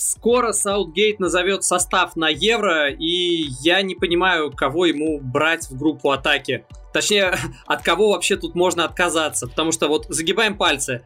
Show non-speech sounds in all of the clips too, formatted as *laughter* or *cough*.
Скоро Саутгейт назовет состав на Евро, и я не понимаю, кого ему брать в группу атаки. Точнее, *laughs* от кого вообще тут можно отказаться. Потому что вот загибаем пальцы.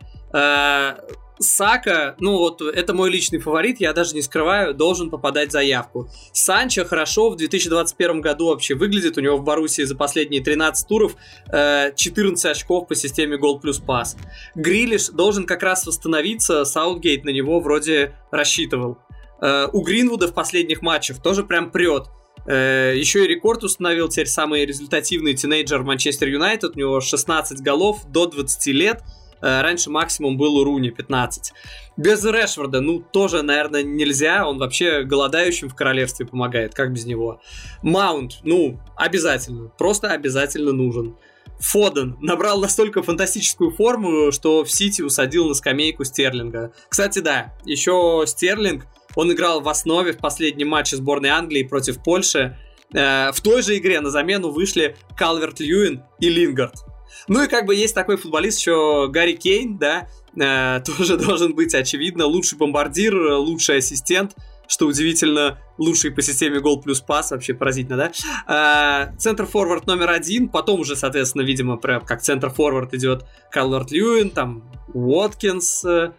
Сака, ну вот это мой личный фаворит, я даже не скрываю, должен попадать заявку. Санчо хорошо в 2021 году вообще выглядит, у него в Боруссии за последние 13 туров 14 э, очков по системе гол плюс пас. Грилиш должен как раз восстановиться, Саутгейт на него вроде рассчитывал. Э, у Гринвуда в последних матчах тоже прям прет. Э, еще и рекорд установил теперь самый результативный тинейджер Манчестер Юнайтед. У него 16 голов до 20 лет. Э, раньше максимум был у Руни 15. Без Решфорда, ну, тоже, наверное, нельзя. Он вообще голодающим в королевстве помогает. Как без него? Маунт, ну, обязательно. Просто обязательно нужен. Фоден набрал настолько фантастическую форму, что в Сити усадил на скамейку Стерлинга. Кстати, да, еще Стерлинг, он играл в основе в последнем матче сборной Англии против Польши. Э, в той же игре на замену вышли Калверт Льюин и Лингард. Ну и как бы есть такой футболист еще Гарри Кейн, да, э, *laughs* тоже должен быть, очевидно, лучший бомбардир, лучший ассистент, что удивительно, лучший по системе гол плюс пас, вообще поразительно, да? Э, центр-форвард номер один, потом уже, соответственно, видимо, прям как центр-форвард идет Калверт Льюин, там Уоткинс, э,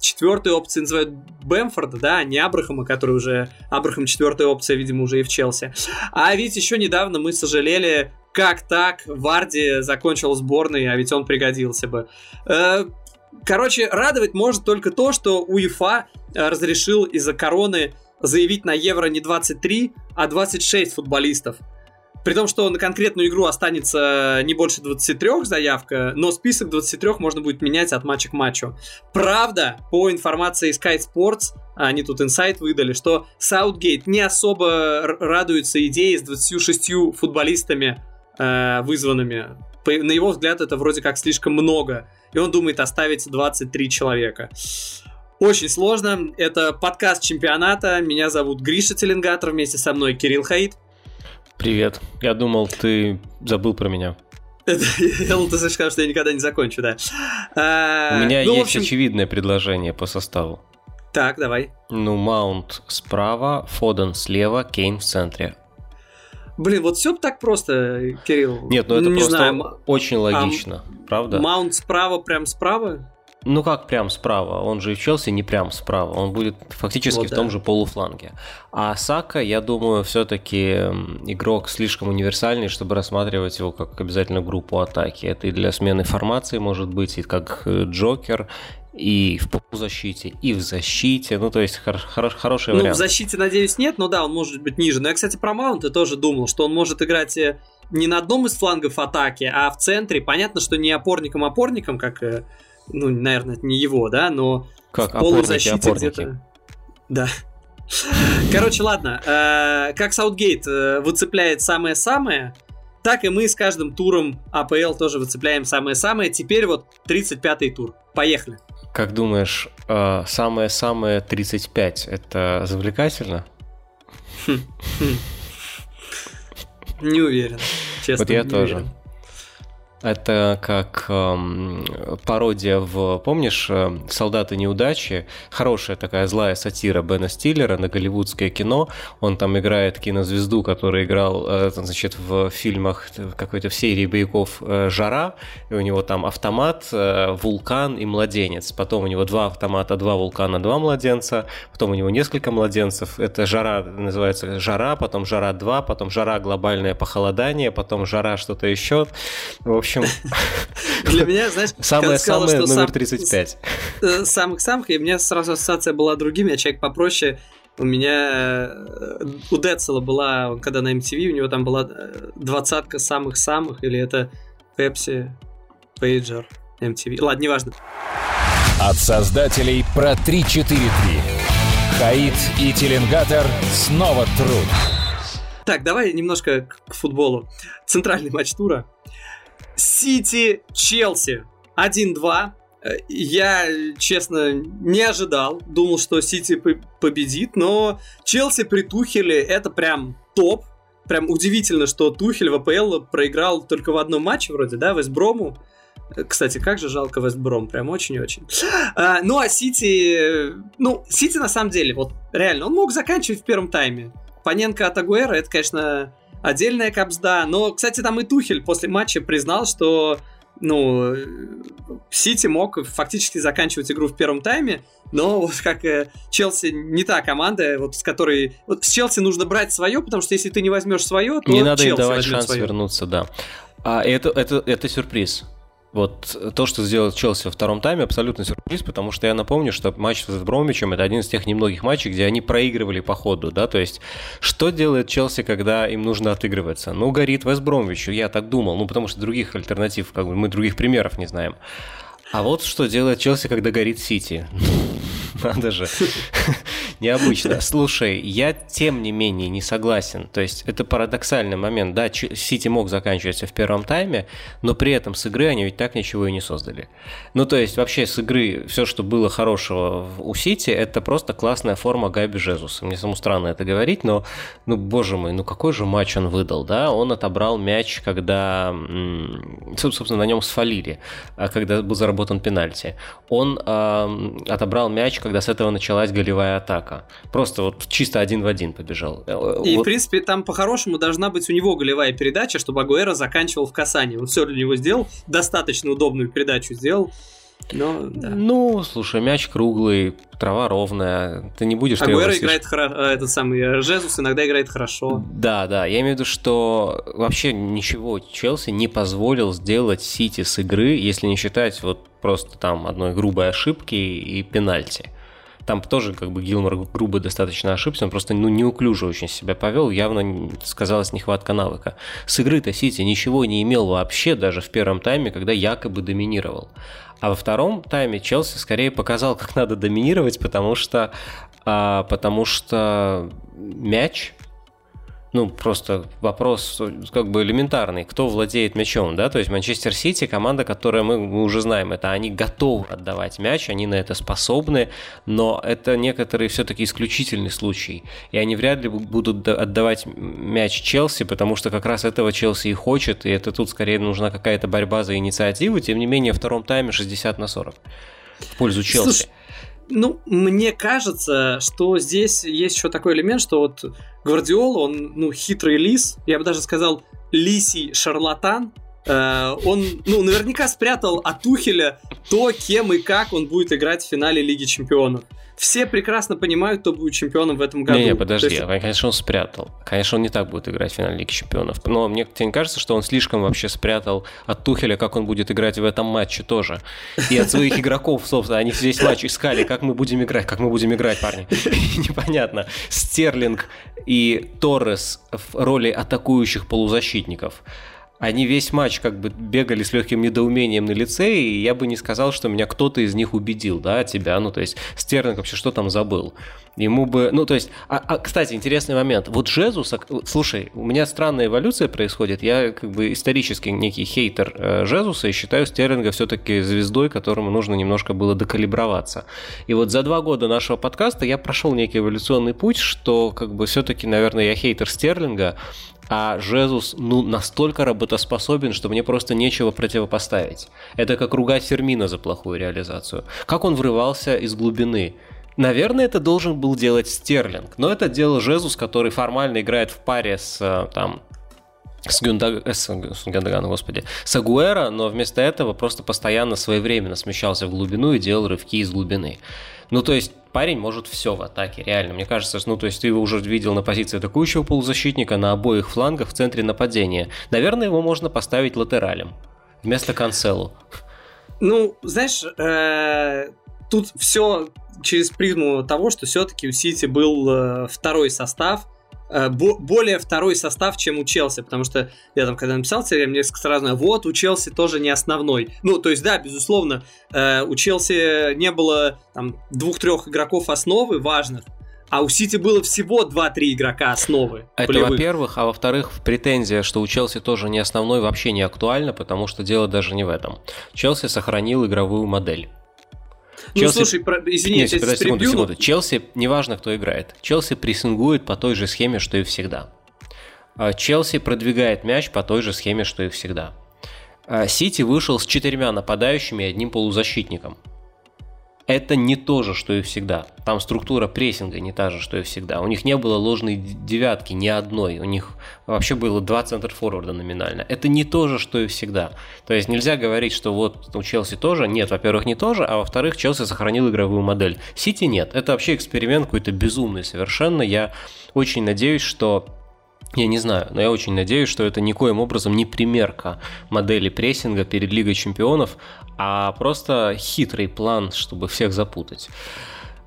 четвертой опцией называют Бэмфорда, да, а не Абрахама, который уже... Абрахам четвертая опция, видимо, уже и в Челси. А ведь еще недавно мы сожалели, как так, Варди закончил сборной, а ведь он пригодился бы. Э, короче, радовать может только то, что УЕФА э, разрешил из-за короны заявить на Евро не 23, а 26 футболистов. При том, что на конкретную игру останется не больше 23 заявка, но список 23 можно будет менять от матча к матчу. Правда, по информации Sky Sports, они тут инсайт выдали, что Саутгейт не особо радуется идее с 26 футболистами э, вызванными. По, на его взгляд, это вроде как слишком много. И он думает оставить 23 человека. Очень сложно. Это подкаст чемпионата. Меня зовут Гриша Теленгатор. Вместе со мной Кирилл Хаид. Привет. Я думал, ты забыл про меня. *laughs* Я ты скажешь, что я никогда не закончу, да. А, У меня ну, есть очевидное предложение по составу. Так, давай. Ну, Маунт справа, Фоден слева, Кейн в центре. Блин, вот все так просто, Кирилл. Нет, ну это не просто знаю. очень логично, а, правда? Маунт справа, прям справа? Ну как прям справа? Он же и в Челси не прям справа. Он будет фактически вот, в да. том же полуфланге. А Сака, я думаю, все-таки игрок слишком универсальный, чтобы рассматривать его как обязательно группу атаки. Это и для смены формации может быть, и как э, Джокер, и в полузащите, и в защите. Ну, то есть хор- хор- хороший ну, вариант. в защите, надеюсь, нет, но да, он может быть ниже. Но я, кстати, про Маунта тоже думал, что он может играть э, не на одном из флангов атаки, а в центре. Понятно, что не опорником-опорником, как э, ну, наверное, это не его, да, но как в полузащите где-то. *laughs* Да. Короче, ладно. Э, как Саутгейт выцепляет самое-самое, так и мы с каждым туром АПЛ тоже выцепляем самое-самое. Теперь вот 35-й тур. Поехали. Как думаешь, э, самое-самое 35 это завлекательно? Не уверен. Честно, вот я тоже. Уверен. Это как эм, пародия в, помнишь, э, «Солдаты неудачи», хорошая такая злая сатира Бена Стиллера на голливудское кино. Он там играет кинозвезду, которая играл, э, значит, в фильмах какой-то в серии боевиков э, «Жара», и у него там автомат, э, вулкан и младенец. Потом у него два автомата, два вулкана, два младенца. Потом у него несколько младенцев. Это «Жара» называется «Жара», потом «Жара 2», потом «Жара глобальное похолодание», потом «Жара что-то еще». В общем, общем... *laughs* Для меня, знаешь... *laughs* Самое-самое номер 35. Самых-самых, и у меня сразу ассоциация была другими, я человек попроще. У меня э, у Децела была, когда на MTV, у него там была э, двадцатка самых-самых, или это Pepsi, Pager, MTV. Ладно, неважно. От создателей про 343. Хаид и Теленгатор снова труд. Так, давай немножко к футболу. Центральный матч тура. Сити, Челси 1-2. Я, честно, не ожидал. Думал, что Сити победит, но Челси при Тухеле это прям топ. Прям удивительно, что Тухель в АПЛ проиграл только в одном матче вроде, да, Вестброму. Кстати, как же жалко Вестбром, прям очень-очень. А, ну, а Сити... Ну, Сити, на самом деле, вот реально, он мог заканчивать в первом тайме. Паненко от Агуэра, это, конечно, отдельная капсда. Но, кстати, там и Тухель после матча признал, что ну, Сити мог фактически заканчивать игру в первом тайме, но вот как э, Челси не та команда, вот с которой... Вот с Челси нужно брать свое, потому что если ты не возьмешь свое, то Не надо Челси им давать шанс свое. вернуться, да. А это, это, это сюрприз. Вот то, что сделал Челси во втором тайме, абсолютно сюрприз, потому что я напомню, что матч с Бромичем это один из тех немногих матчей, где они проигрывали по ходу, да, то есть что делает Челси, когда им нужно отыгрываться? Ну, горит Вест Бромвичу, я так думал, ну, потому что других альтернатив, как бы мы других примеров не знаем. А вот что делает Челси, когда горит Сити. Надо же. *laughs* Необычно. Слушай, я тем не менее не согласен. То есть это парадоксальный момент. Да, Сити мог заканчиваться в первом тайме, но при этом с игры они ведь так ничего и не создали. Ну, то есть вообще с игры все, что было хорошего у Сити, это просто классная форма Габи Жезуса. Мне самому странно это говорить, но, ну, боже мой, ну какой же матч он выдал, да? Он отобрал мяч, когда, собственно, на нем сфалили, а когда был заработан пенальти. Он э, отобрал мяч, когда с этого началась голевая атака. Просто вот чисто один в один побежал. И, вот. в принципе, там по-хорошему должна быть у него голевая передача, чтобы Агуэра заканчивал в касании. Он все для него сделал, достаточно удобную передачу сделал. Но, да. Ну, слушай, мяч круглый, трава ровная, ты не будешь... Агуэра играет хорошо, этот самый Жезус иногда играет хорошо. Да, да, я имею в виду, что вообще ничего Челси не позволил сделать Сити с игры, если не считать вот просто там одной грубой ошибки и пенальти. Там тоже как бы Гилмор грубо достаточно ошибся, он просто ну, неуклюже очень себя повел, явно сказалась нехватка навыка. С игры-то Сити ничего не имел вообще, даже в первом тайме, когда якобы доминировал. А во втором тайме Челси скорее показал, как надо доминировать, потому что, а, потому что мяч ну, просто вопрос как бы элементарный, кто владеет мячом, да, то есть Манчестер Сити, команда, которая мы, мы уже знаем, это они готовы отдавать мяч, они на это способны, но это некоторые все-таки исключительный случай, и они вряд ли будут отдавать мяч Челси, потому что как раз этого Челси и хочет, и это тут скорее нужна какая-то борьба за инициативу, тем не менее, в втором тайме 60 на 40 в пользу Челси. Слушай, ну, мне кажется, что здесь есть еще такой элемент, что вот Гвардиола, он, ну, хитрый лис, я бы даже сказал, лисий шарлатан, Uh, он, ну, наверняка спрятал от Тухеля то, кем и как он будет играть в финале Лиги Чемпионов все прекрасно понимают, кто будет чемпионом в этом году. Не, не подожди, есть... конечно, он спрятал. Конечно, он не так будет играть в финале Лиги Чемпионов. Но мне тебе не кажется, что он слишком вообще спрятал от Тухеля, как он будет играть в этом матче тоже. И от своих игроков, собственно, они весь матч искали, как мы будем играть, как мы будем играть, парни. *laughs* Непонятно. Стерлинг и Торрес в роли атакующих полузащитников они весь матч как бы бегали с легким недоумением на лице, и я бы не сказал, что меня кто-то из них убедил, да, тебя, ну, то есть Стерлинг вообще что там забыл? Ему бы, ну, то есть, а, а, кстати, интересный момент, вот Жезус, слушай, у меня странная эволюция происходит, я как бы исторически некий хейтер э, Жезуса и считаю Стерлинга все-таки звездой, которому нужно немножко было докалиброваться. И вот за два года нашего подкаста я прошел некий эволюционный путь, что как бы все-таки, наверное, я хейтер Стерлинга, а Жезус, ну, настолько работоспособен, что мне просто нечего противопоставить. Это как ругать Фермина за плохую реализацию. Как он врывался из глубины. Наверное, это должен был делать Стерлинг, но это делал Жезус, который формально играет в паре с э, там с, Гюндаг... Э, с, с Гюндаганом, господи, с Агуэра, но вместо этого просто постоянно своевременно смещался в глубину и делал рывки из глубины. Ну, то есть парень может все в атаке, реально. Мне кажется, ну, то есть ты его уже видел на позиции атакующего полузащитника на обоих флангах в центре нападения. Наверное, его можно поставить латералем вместо Канцелу. Ну, знаешь, э, тут все через призму того, что все-таки у Сити был э, второй состав, более второй состав, чем у Челси, потому что я там, когда написал тебе, мне сразу, вот, у Челси тоже не основной. Ну, то есть, да, безусловно, э, у Челси не было там двух-трех игроков основы важных, а у Сити было всего 2-3 игрока основы. Это полевых. во-первых, а во-вторых, претензия, что у Челси тоже не основной, вообще не актуальна, потому что дело даже не в этом. Челси сохранил игровую модель. Ну, Челси... слушай, про... извини, Нет, я подожди, секунду, секунду. Челси, неважно, кто играет, Челси прессингует по той же схеме, что и всегда. А Челси продвигает мяч по той же схеме, что и всегда. э, Сити вышел с четырьмя нападающими и одним полузащитником это не то же, что и всегда. Там структура прессинга не та же, что и всегда. У них не было ложной девятки ни одной. У них вообще было два центр форварда номинально. Это не то же, что и всегда. То есть нельзя говорить, что вот у Челси тоже. Нет, во-первых, не тоже, а во-вторых, Челси сохранил игровую модель. Сити нет. Это вообще эксперимент какой-то безумный совершенно. Я очень надеюсь, что я не знаю, но я очень надеюсь, что это никоим образом не примерка модели прессинга перед Лигой Чемпионов, а просто хитрый план, чтобы всех запутать.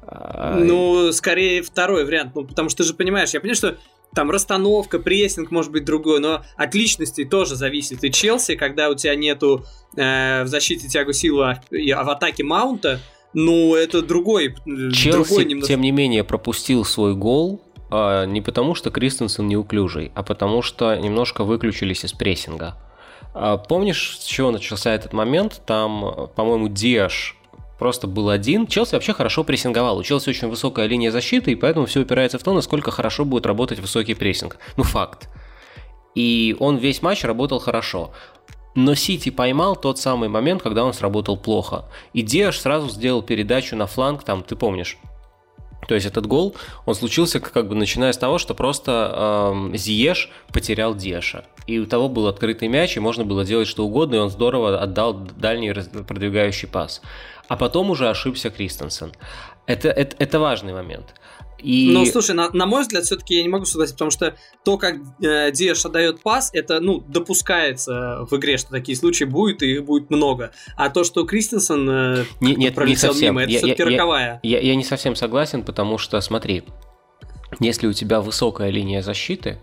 А, ну, скорее второй вариант, ну, потому что ты же понимаешь, я понимаю, что там расстановка, прессинг может быть другой, но от личности тоже зависит. И Челси, когда у тебя нету э, в защите тягу силы, а в атаке Маунта, ну, это другой. Челси, другой немножко... тем не менее, пропустил свой гол не потому, что Кристенсен неуклюжий, а потому что немножко выключились из прессинга. А, помнишь, с чего начался этот момент? Там, по-моему, Диаш просто был один. Челси вообще хорошо прессинговал. У Челси очень высокая линия защиты, и поэтому все упирается в то, насколько хорошо будет работать высокий прессинг. Ну, факт. И он весь матч работал хорошо. Но Сити поймал тот самый момент, когда он сработал плохо. И Диаш сразу сделал передачу на фланг, там, ты помнишь, то есть этот гол, он случился как бы начиная с того, что просто э, Зиеш потерял Деша. И у того был открытый мяч, и можно было делать что угодно, и он здорово отдал дальний продвигающий пас. А потом уже ошибся Кристенсен. Это, это, это важный момент. И... Ну, слушай, на, на мой взгляд, все-таки я не могу согласиться, потому что то, как э, Диэш отдает пас, это, ну, допускается в игре, что такие случаи будут, и их будет много. А то, что Кристенсен э, не, нет, пролетел не совсем. мимо, это я, все-таки я, роковая. Я, я, я не совсем согласен, потому что, смотри, если у тебя высокая линия защиты,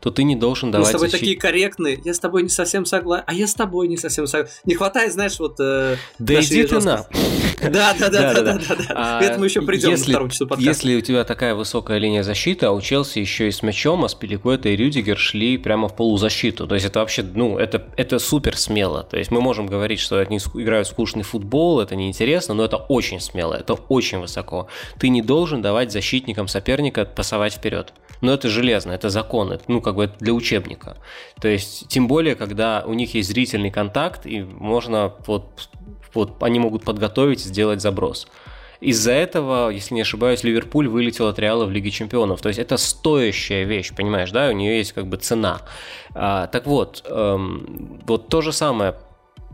то ты не должен давать... Мы с тобой защит... такие корректные, я с тобой не совсем согласен, а я с тобой не совсем согласен. Не хватает, знаешь, вот... Э, да иди ты на... *laughs* Да, да, да, да, да, да. А Это мы еще придем на втором часу подкаста. Если у тебя такая высокая линия защиты, а у Челси еще и с мячом, а Спиликуэта и Рюдигер шли прямо в полузащиту. То есть это вообще, ну, это, это супер смело. То есть мы можем говорить, что они играют скучный футбол, это неинтересно, но это очень смело, это очень высоко. Ты не должен давать защитникам соперника пасовать вперед. Но это железно, это закон, это, ну, как бы для учебника. То есть, тем более, когда у них есть зрительный контакт, и можно вот, вот они могут подготовить, сделать заброс. Из-за этого, если не ошибаюсь, Ливерпуль вылетел от Реала в Лиге Чемпионов. То есть это стоящая вещь, понимаешь, да? У нее есть как бы цена. А, так вот, эм, вот то же самое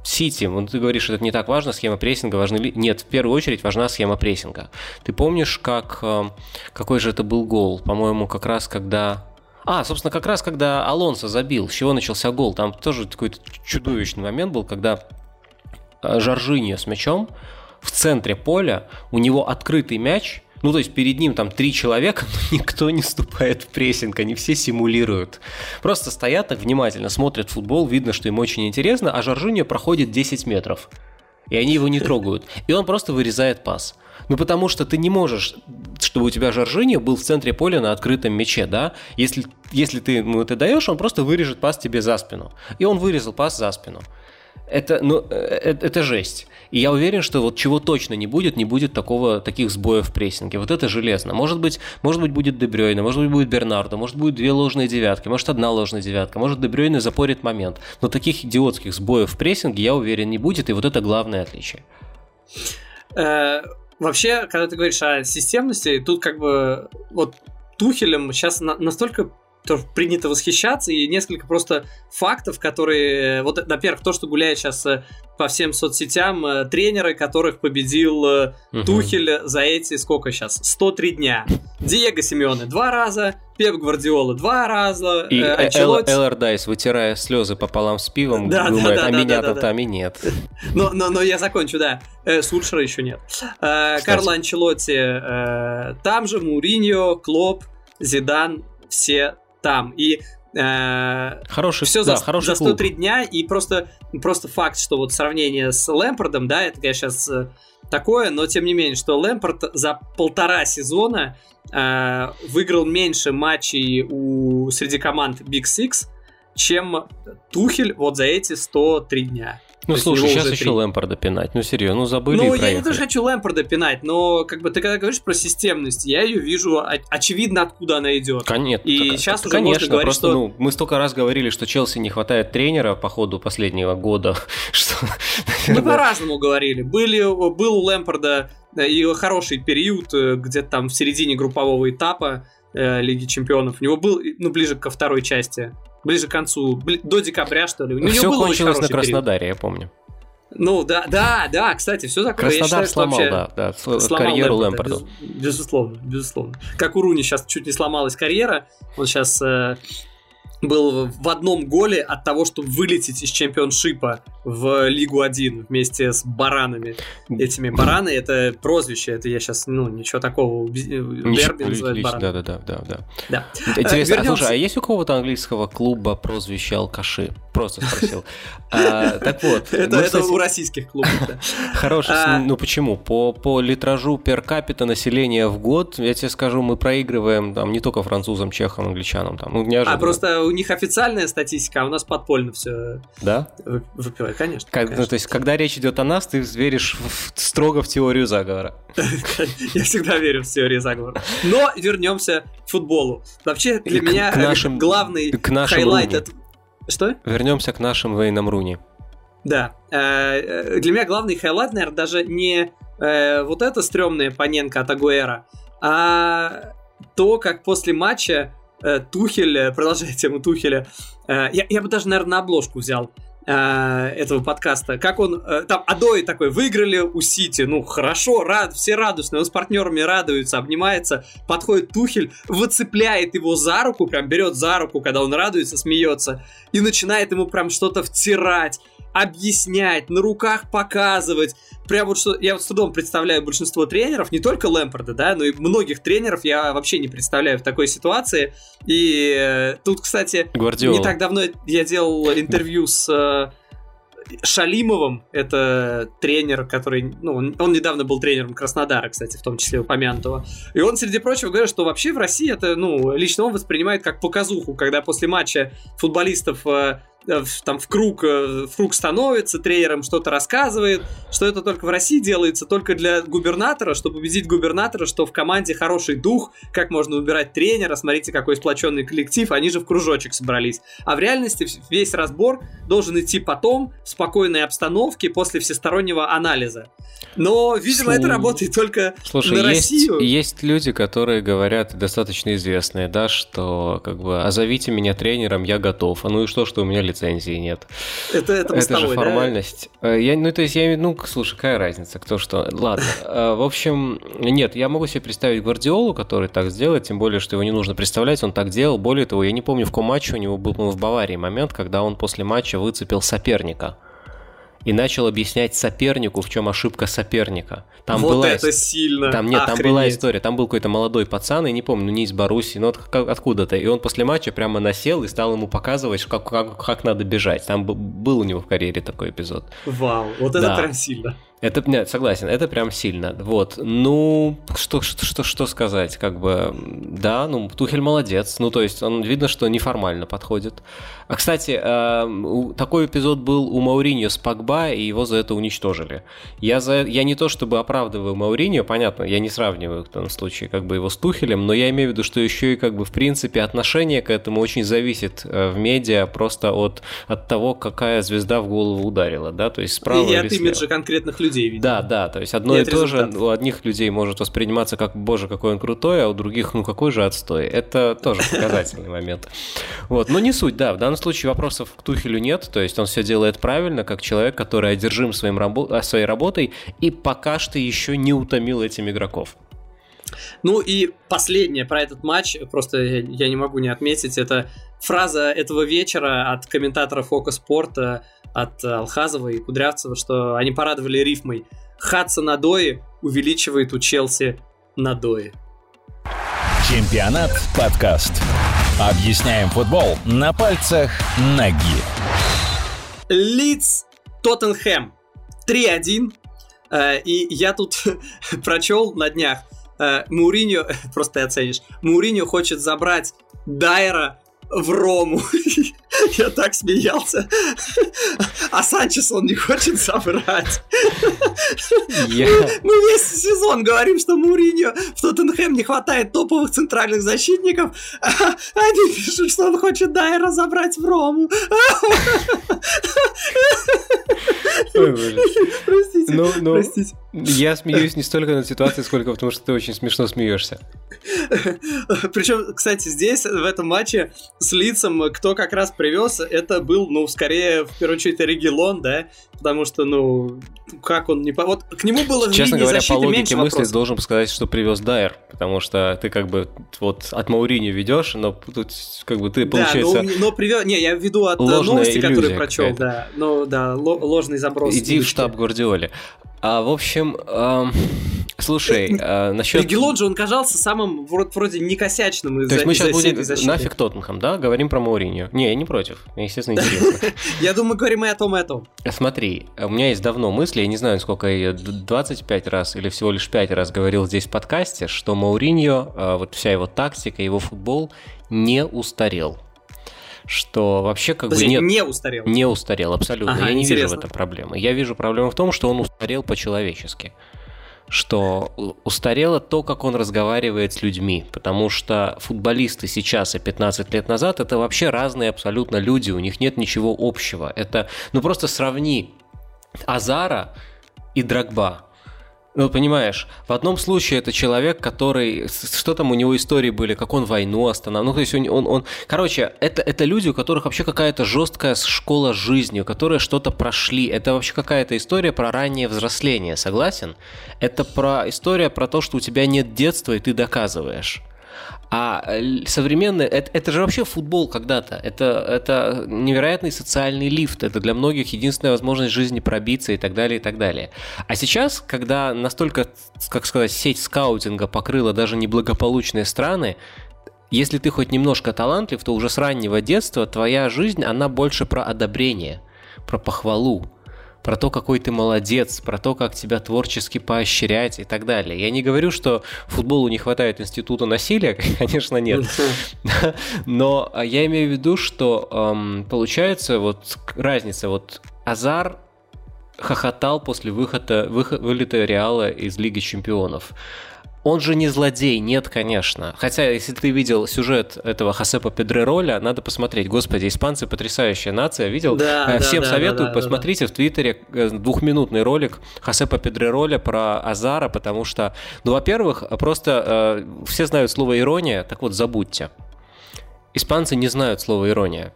Сити, вот ты говоришь, это не так важно, схема прессинга важна ли? Нет, в первую очередь важна схема прессинга. Ты помнишь, как, э, какой же это был гол? По-моему, как раз когда... А, собственно, как раз когда Алонсо забил, с чего начался гол, там тоже какой-то чудовищный момент был, когда э, Жоржиньо с мячом в центре поля, у него открытый мяч, ну, то есть перед ним там три человека, *laughs* но никто не вступает в прессинг, они все симулируют. Просто стоят так внимательно, смотрят футбол, видно, что им очень интересно, а Жоржиньо проходит 10 метров. И они его не *laughs* трогают. И он просто вырезает пас. Ну, потому что ты не можешь, чтобы у тебя Жоржиньо был в центре поля на открытом мяче, да? Если, если ты ему это даешь, он просто вырежет пас тебе за спину. И он вырезал пас за спину. Это, ну, это, это жесть. И я уверен, что вот чего точно не будет, не будет такого, таких сбоев в прессинге. Вот это железно. Может быть, может быть будет Дебрёйна, может быть будет Бернардо, может будет две ложные девятки, может одна ложная девятка, может Дебрёйна запорит момент. Но таких идиотских сбоев в прессинге, я уверен, не будет, и вот это главное отличие. Э, вообще, когда ты говоришь о системности, тут как бы вот Тухелем сейчас настолько тоже принято восхищаться, и несколько просто фактов, которые... Вот, во-первых, то, что гуляет сейчас э, по всем соцсетям, э, тренеры, которых победил угу. Тухель за эти, сколько сейчас, 103 дня. Диего Симеоне два раза, Пеп Гвардиола два раза, и э, Анчелотти... Эл Дайс, вытирая слезы пополам с пивом, да, думает, да, да, а да, меня-то да, да, там и нет. *laughs* Но, но, но я закончу, да. Э, Сульшера еще нет. Э, Карло Анчелотти э, там же, Муриньо, Клоп, Зидан, все там. И Э, хороший, все да, за, хороший за 103 клуб. дня, и просто, просто факт, что вот сравнение с Лэмпордом, да, это, конечно, сейчас э, такое, но тем не менее, что Лэмпорд за полтора сезона э, выиграл меньше матчей у, среди команд Big Six, чем Тухель вот за эти 103 дня. Ну, слушай, сейчас еще Лэмпорда пинать. Ну, серьезно, ну забыли Ну, я не тоже хочу Лэмпорда пинать, но как бы ты когда говоришь про системность, я ее вижу очевидно, откуда она идет. Конечно. И так, сейчас уже конечно, можно говорить, просто, что... ну, мы столько раз говорили, что Челси не хватает тренера по ходу последнего года, *laughs* что... Мы по-разному говорили. Были, был у Лэмпорда э, и хороший период, э, где-то там в середине группового этапа э, Лиги Чемпионов. У него был, ну, ближе ко второй части ближе к концу, до декабря, что ли. У Все кончилось на Краснодаре, период. я помню. Ну, да, да, да, кстати, все такое. Краснодар считаю, сломал, вообще да, да, сломал карьеру Лэмпорда. Без, безусловно, безусловно. Как у Руни сейчас чуть не сломалась карьера, он сейчас э, был в одном голе от того, чтобы вылететь из чемпионшипа в Лигу 1 вместе с баранами. Этими бараны это прозвище, это я сейчас, ну, ничего такого. Дерби называют бараны. Да, да, да, да, да. да. Интересно, а, слушай, а есть у кого-то английского клуба прозвище алкаши? Просто спросил. А, так вот. Это, у российских клубов. *laughs* Хороший, а... ну почему? По, по литражу пер капита населения в год, я тебе скажу, мы проигрываем там не только французам, чехам, англичанам. Там, ну, неожиданно. А просто них официальная статистика, а у нас подпольно все да? выпивает, конечно. Как, конечно. Ну, то есть, когда речь идет о нас, ты веришь в, строго в теорию заговора. *laughs* Я всегда верю в теорию заговора. Но вернемся к футболу. Вообще, для меня главный highlight... Что? Вернемся к нашим Уэйнам Руни. Да. Э, для меня главный highlight, наверное, даже не э, вот эта стрёмная паненка от Агуэро, а то, как после матча э, Тухель, продолжая тему Тухеля, я, я бы даже, наверное, на обложку взял этого подкаста, как он там Адой такой выиграли у Сити, ну хорошо, рад, все радостные, он с партнерами радуется, обнимается, подходит Тухель, выцепляет его за руку, прям берет за руку, когда он радуется, смеется, и начинает ему прям что-то втирать объяснять, на руках показывать. Прям вот что я вот с трудом представляю большинство тренеров, не только Лэмпорда, да, но и многих тренеров я вообще не представляю в такой ситуации. И э, тут, кстати, Гвардиола. не так давно я делал интервью с э, Шалимовым, это тренер, который, ну, он, он недавно был тренером Краснодара, кстати, в том числе упомянутого. И он, среди прочего, говорит, что вообще в России это, ну, лично он воспринимает как показуху, когда после матча футболистов э, там в круг, э, в круг становится, тренером что-то рассказывает, что это только в России делается, только для губернатора, чтобы убедить губернатора, что в команде хороший дух, как можно убирать тренера, смотрите, какой сплоченный коллектив, они же в кружочек собрались. А в реальности весь разбор должен идти потом, в спокойной обстановке, после всестороннего анализа. Но, видимо, Слу... это работает только Слушай, на есть, Россию. Есть люди, которые говорят, достаточно известные, да, что как бы, а зовите меня тренером, я готов. А ну и что, что у меня лицензии нет? Это, это, это же формальность. Да? Э, я, ну, то есть, я, ну, слушай, какая разница, кто что. Ладно. *laughs* Э, в общем, нет, я могу себе представить Гвардиолу, который так сделает, тем более, что его не нужно представлять, он так делал. Более того, я не помню, в каком матче у него был, в Баварии момент, когда он после матча выцепил соперника и начал объяснять сопернику, в чем ошибка соперника. Там вот была это сильно. Там нет, Охренеть. там была история. Там был какой-то молодой пацан, я не помню, ну не из Баруси, но откуда-то. И он после матча прямо насел и стал ему показывать, как, как, как надо бежать. Там был у него в карьере такой эпизод. Вау, вот это да. прям сильно. Это, нет, согласен, это прям сильно. Вот, ну, что, что, что, сказать, как бы, да, ну, Тухель молодец, ну, то есть, он видно, что неформально подходит. А, кстати, э, такой эпизод был у Мауриньо с Погба, и его за это уничтожили. Я, за, я не то чтобы оправдываю Мауриньо, понятно, я не сравниваю в том случае как бы его с Тухелем, но я имею в виду, что еще и как бы в принципе отношение к этому очень зависит э, в медиа просто от, от того, какая звезда в голову ударила, да, то есть справа и или от имиджа конкретных людей людей, видимо. Да, да, то есть одно Нет и то же у одних людей может восприниматься как, боже, какой он крутой, а у других, ну какой же отстой. Это тоже показательный момент. Вот, но не суть, да, в данном случае вопросов к Тухелю нет, то есть он все делает правильно, как человек, который одержим своим рабо- своей работой и пока что еще не утомил этим игроков. Ну и последнее про этот матч, просто я не могу не отметить, это фраза этого вечера от комментатора Фока Спорта от Алхазова и Кудрявцева, что они порадовали рифмой. Хатса на дое увеличивает у Челси на дое. Чемпионат подкаст. Объясняем футбол на пальцах ноги. Лидс Тоттенхэм 3-1. Э, и я тут *laughs* прочел на днях. Э, Муриньо, *laughs* просто ты оценишь, Муриньо хочет забрать Дайера в Рому. *laughs* Я так смеялся. А Санчес он не хочет забрать. Я... Мы весь сезон говорим, что Муриньо в Тоттенхэм не хватает топовых центральных защитников. А они пишут, что он хочет Дайра забрать в Рому. Простите, ну, ну, простите. Я смеюсь не столько над ситуацией, сколько потому, что ты очень смешно смеешься. Причем, кстати, здесь, в этом матче с лицом, кто как раз привез, это был, ну, скорее, в первую очередь, Регелон, да, потому что, ну, как он не... Вот к нему было Честно говоря, по логике мысли вопросов. должен сказать, что привез Дайер, потому что ты как бы вот от Маурини ведешь, но тут как бы ты, получается... Да, но, но привез... Не, я веду от новости, которые прочел, да, ну, да, ложный заброс. Иди в штаб Гвардиоли. А, в общем, эм, слушай, э, насчет... Регелон же он казался самым вроде некосячным из То есть мы сейчас будем нафиг Тоттенхэм, да? Говорим про Мауриньо. Не, я не против. Мне, естественно, интересно. *laughs* Я думаю, говорим и о том, и о том. Смотри, у меня есть давно мысли, я не знаю, сколько я 25 раз или всего лишь 5 раз говорил здесь в подкасте, что Мауриньо, э, вот вся его тактика, его футбол не устарел что вообще как Подожди, бы нет... не устарел. Не устарел, абсолютно. Ага, Я не интересно. вижу в этом проблемы. Я вижу проблему в том, что он устарел по-человечески что устарело то, как он разговаривает с людьми, потому что футболисты сейчас и 15 лет назад это вообще разные абсолютно люди, у них нет ничего общего. Это, ну просто сравни Азара и Драгба. Ну, понимаешь, в одном случае это человек, который... Что там у него истории были, как он войну останавливал. Ну, то есть он... он, он... Короче, это, это люди, у которых вообще какая-то жесткая школа жизни, которые что-то прошли. Это вообще какая-то история про раннее взросление, согласен? Это про история про то, что у тебя нет детства, и ты доказываешь. А э, современный, это, это же вообще футбол когда-то. Это, это невероятный социальный лифт. Это для многих единственная возможность жизни пробиться и так далее, и так далее. А сейчас, когда настолько, как сказать, сеть скаутинга покрыла даже неблагополучные страны, если ты хоть немножко талантлив, то уже с раннего детства твоя жизнь, она больше про одобрение, про похвалу про то, какой ты молодец, про то, как тебя творчески поощрять и так далее. Я не говорю, что футболу не хватает института насилия, *laughs* конечно, нет. *laughs* Но я имею в виду, что получается вот разница. Вот Азар хохотал после выхода, выход, вылета Реала из Лиги Чемпионов. Он же не злодей, нет, конечно. Хотя, если ты видел сюжет этого Хосепа Педрероля, надо посмотреть. Господи, испанцы потрясающая нация. Видел? Да, Всем да, советую, да, да, посмотрите в Твиттере э, двухминутный ролик Хосепа Педрероля про Азара, потому что, ну, во-первых, просто э, все знают слово ирония, так вот забудьте. Испанцы не знают слова ирония.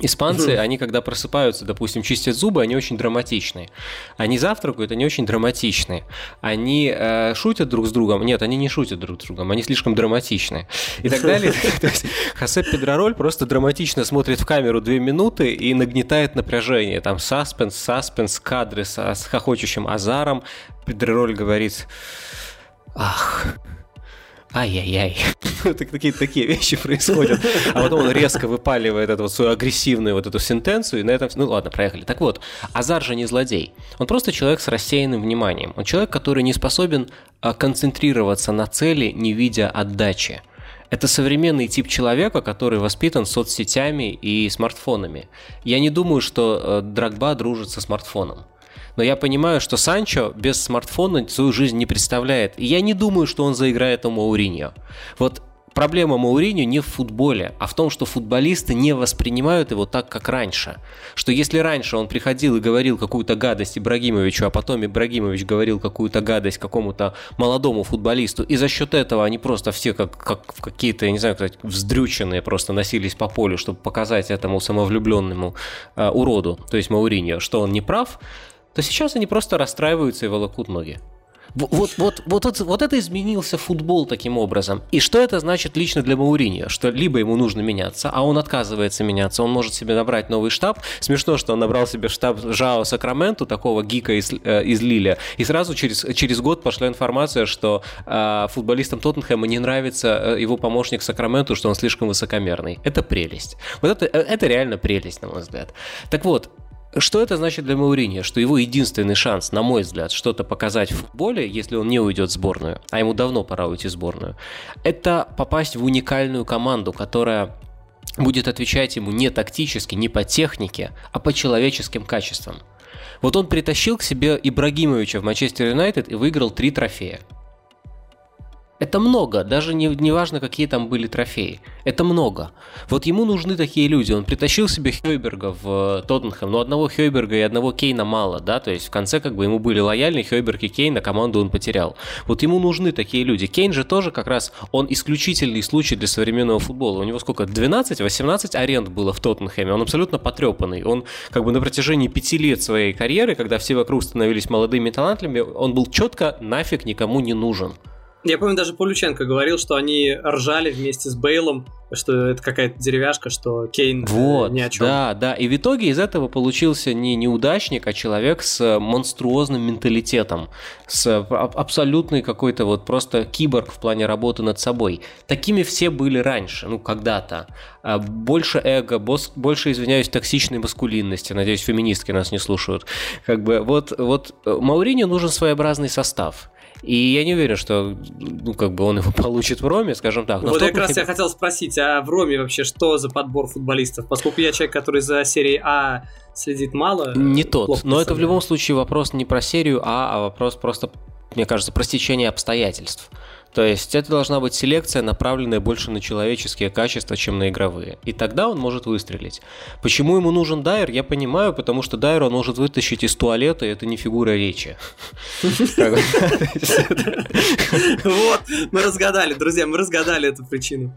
Испанцы, они когда просыпаются, допустим, чистят зубы, они очень драматичные. Они завтракают, они очень драматичные. Они э, шутят друг с другом. Нет, они не шутят друг с другом, они слишком драматичные. И так далее. *laughs* То есть Хосеп Педророль просто драматично смотрит в камеру две минуты и нагнетает напряжение. Там саспенс, саспенс, кадры с, с хохочущим Азаром. Педророль говорит... Ах, ай-яй-яй. *laughs* Какие-то такие вещи происходят. А потом он резко выпаливает эту вот свою агрессивную вот эту сентенцию, и на этом... Ну ладно, проехали. Так вот, Азар же не злодей. Он просто человек с рассеянным вниманием. Он человек, который не способен а, концентрироваться на цели, не видя отдачи. Это современный тип человека, который воспитан соцсетями и смартфонами. Я не думаю, что э, Драгба дружит со смартфоном но я понимаю, что Санчо без смартфона свою жизнь не представляет. И я не думаю, что он заиграет у Мауриньо. Вот проблема Мауриньо не в футболе, а в том, что футболисты не воспринимают его так, как раньше. Что если раньше он приходил и говорил какую-то гадость Ибрагимовичу, а потом Ибрагимович говорил какую-то гадость какому-то молодому футболисту, и за счет этого они просто все как, как какие-то, я не знаю, как вздрюченные просто носились по полю, чтобы показать этому самовлюбленному э, уроду, то есть Мауриньо, что он не прав, то сейчас они просто расстраиваются и волокут ноги. Вот, вот, вот, вот, вот это изменился футбол таким образом. И что это значит лично для Мауриньо? Что либо ему нужно меняться, а он отказывается меняться, он может себе набрать новый штаб. Смешно, что он набрал себе штаб Жао Сакраменту, такого гика из, э, из Лиля, и сразу через, через год пошла информация, что э, футболистам Тоттенхэма не нравится э, его помощник Сакраменту, что он слишком высокомерный. Это прелесть. Вот это, э, это реально прелесть, на мой взгляд. Так вот, что это значит для Мауриньо? Что его единственный шанс, на мой взгляд, что-то показать в футболе, если он не уйдет в сборную, а ему давно пора уйти в сборную, это попасть в уникальную команду, которая будет отвечать ему не тактически, не по технике, а по человеческим качествам. Вот он притащил к себе Ибрагимовича в Манчестер Юнайтед и выиграл три трофея. Это много, даже не, не важно, какие там были трофеи. Это много. Вот ему нужны такие люди. Он притащил себе Хейберга в э, Тоттенхэм, но одного Хейберга и одного Кейна мало, да, то есть в конце как бы ему были лояльны Хейберг и Кейн, а команду он потерял. Вот ему нужны такие люди. Кейн же тоже как раз, он исключительный случай для современного футбола. У него сколько, 12-18 аренд было в Тоттенхэме, он абсолютно потрепанный. Он как бы на протяжении пяти лет своей карьеры, когда все вокруг становились молодыми талантами, он был четко нафиг никому не нужен. Я помню, даже Полюченко говорил, что они ржали вместе с Бейлом, что это какая-то деревяшка, что Кейн э, вот, ни о чем. Да, да. И в итоге из этого получился не неудачник, а человек с монструозным менталитетом, с абсолютной какой-то вот просто киборг в плане работы над собой. Такими все были раньше, ну, когда-то. А больше эго, больше, извиняюсь, токсичной маскулинности. Надеюсь, феминистки нас не слушают. Как бы вот, вот э, Мауриню нужен своеобразный состав. И я не уверен, что ну, как бы он его *laughs* получит в Роме, скажем так. Но вот как раз я хотел спросить, а в Роме вообще что за подбор футболистов? Поскольку я человек, который за серией А следит мало. Не тот. Но это в любом случае вопрос не про серию А, а вопрос просто, мне кажется, про стечение обстоятельств. То есть это должна быть селекция, направленная больше на человеческие качества, чем на игровые. И тогда он может выстрелить. Почему ему нужен Дайер, я понимаю, потому что Дайер он может вытащить из туалета, и это не фигура речи. *laughs* Вот, мы разгадали, друзья, мы разгадали эту причину.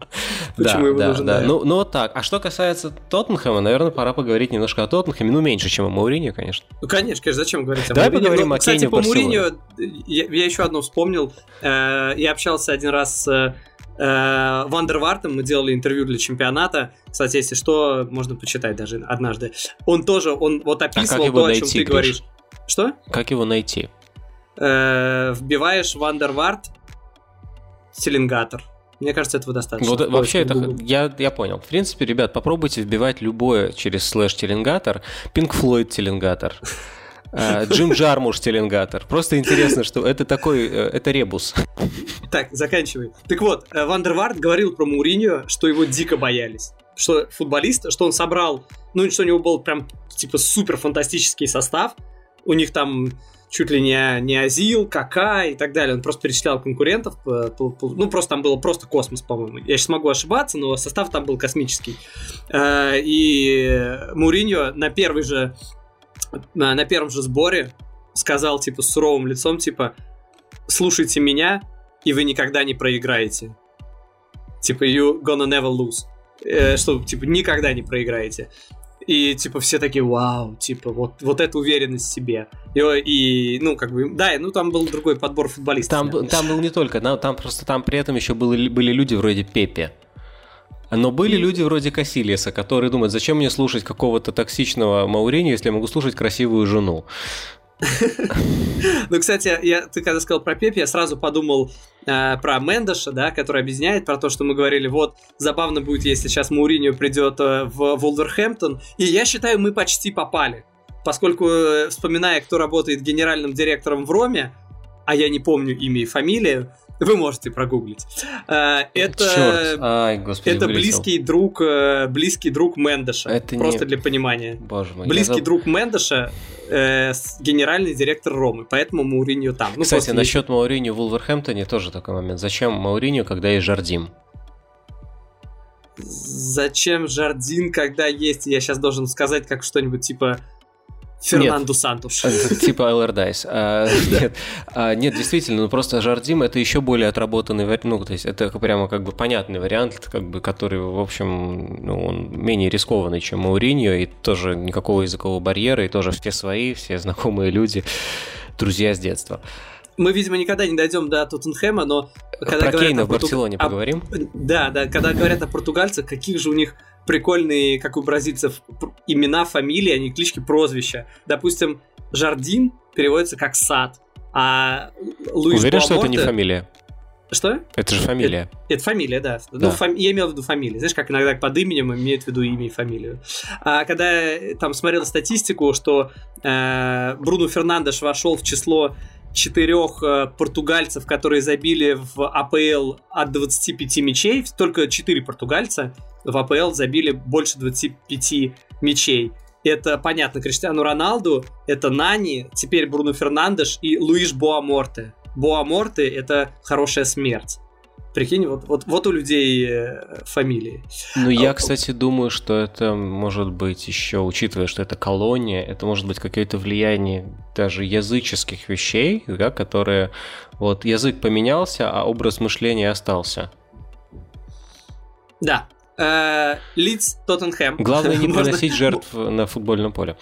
Почему ему нужен Дайер. Ну, ну вот так. А что касается Тоттенхэма, наверное, пора поговорить немножко о Тоттенхэме, ну меньше, чем о Мауриньо, конечно. Ну, конечно, конечно, зачем говорить о Давай поговорим о Кстати, по Мауриньо я еще одно вспомнил. Э, я общался один раз с э, Вандервартом, мы делали интервью для чемпионата. Кстати, если что, можно почитать даже однажды. Он тоже, он вот а описывал а то, найти, о чем ты Гриш? говоришь. Что? Как его найти? Э, вбиваешь Вандерварт, селингатор. Мне кажется, этого достаточно. Вот вообще это я, я понял. В принципе, ребят, попробуйте вбивать любое через слэш теленгатор, Pink Floyd теленгатор. А, Джим Джармуш теленгатор. Просто интересно, что это такой, э, это ребус. Так, заканчивай. Так вот, э, Вандервард говорил про Муриньо, что его дико боялись. Что футболист, что он собрал, ну, что у него был прям, типа, супер фантастический состав. У них там чуть ли не, не Азил, Кака и так далее. Он просто перечислял конкурентов. Ну, просто там было просто космос, по-моему. Я сейчас могу ошибаться, но состав там был космический. Э, и Муриньо на первый же на, на первом же сборе сказал, типа, суровым лицом, типа, слушайте меня, и вы никогда не проиграете. Типа, you gonna never lose. Э, что, типа, никогда не проиграете. И, типа, все такие, вау, типа, вот, вот эта уверенность в себе. И, и, ну, как бы, да, ну, там был другой подбор футболистов. Там, там был не только, там просто там при этом еще были, были люди вроде Пепе. Но были люди вроде Кассилиса, которые думают, зачем мне слушать какого-то токсичного Маурини, если я могу слушать красивую жену. *laughs* Ну, кстати, я, ты когда сказал про Пепе, я сразу подумал э, про Мендеша, да, который объясняет про то, что мы говорили, вот, забавно будет, если сейчас Мауриньо придет э, в Вулверхэмптон, и я считаю, мы почти попали, поскольку, э, вспоминая, кто работает генеральным директором в Роме, а я не помню имя и фамилию, вы можете прогуглить. Э, это, Ай, господи, это близкий друг, э, близкий друг Мендеша. Это просто не... для понимания. Боже мой. Близкий заб... друг Мендеша, э, генеральный директор Ромы, поэтому Мауриньо там. Ну, Кстати, насчет есть... Мауриньо в Вулверхэмптоне тоже такой момент. Зачем Мауриньо, когда есть Жардим? Зачем Жардин, когда есть? Я сейчас должен сказать как что-нибудь типа Фернандо нет, Сантуш. Типа Эллердайс. А, *laughs* нет, а, нет, действительно, ну просто Жардим это еще более отработанный вариант, ну, то есть это прямо как бы понятный вариант, как бы, который, в общем, ну, он менее рискованный, чем Мауриньо, и тоже никакого языкового барьера, и тоже все свои, все знакомые люди, друзья с детства мы, видимо, никогда не дойдем до Тоттенхэма, но когда Про Кейна в Барселоне поговорим. Да, да, когда говорят о португальцах, каких же у них прикольные, как у бразильцев, имена, фамилии, а не клички, прозвища. Допустим, Жардин переводится как сад, а Луис Уверен, что это не фамилия? Что? Это же фамилия. Это, это фамилия, да. Ну, да. Ну, фами... Я имел в виду фамилию. Знаешь, как иногда под именем имеют в виду имя и фамилию. А когда я там смотрел статистику, что э, Бруно Фернандеш вошел в число четырех э, португальцев, которые забили в АПЛ от 25 мячей, только четыре португальца, в АПЛ забили больше 25 мячей. Это, понятно, Криштиану Роналду, это Нани, теперь Бруно Фернандеш и Луиш Боаморте. Боаморте — это хорошая смерть. Прикинь, вот, вот, вот у людей э, фамилии. Ну, я, кстати, думаю, что это может быть еще, учитывая, что это колония, это может быть какое-то влияние даже языческих вещей, да, которые вот язык поменялся, а образ мышления остался. Да, э, Лидс, Тоттенхэм. Главное не *laughs* приносить жертв на футбольном поле.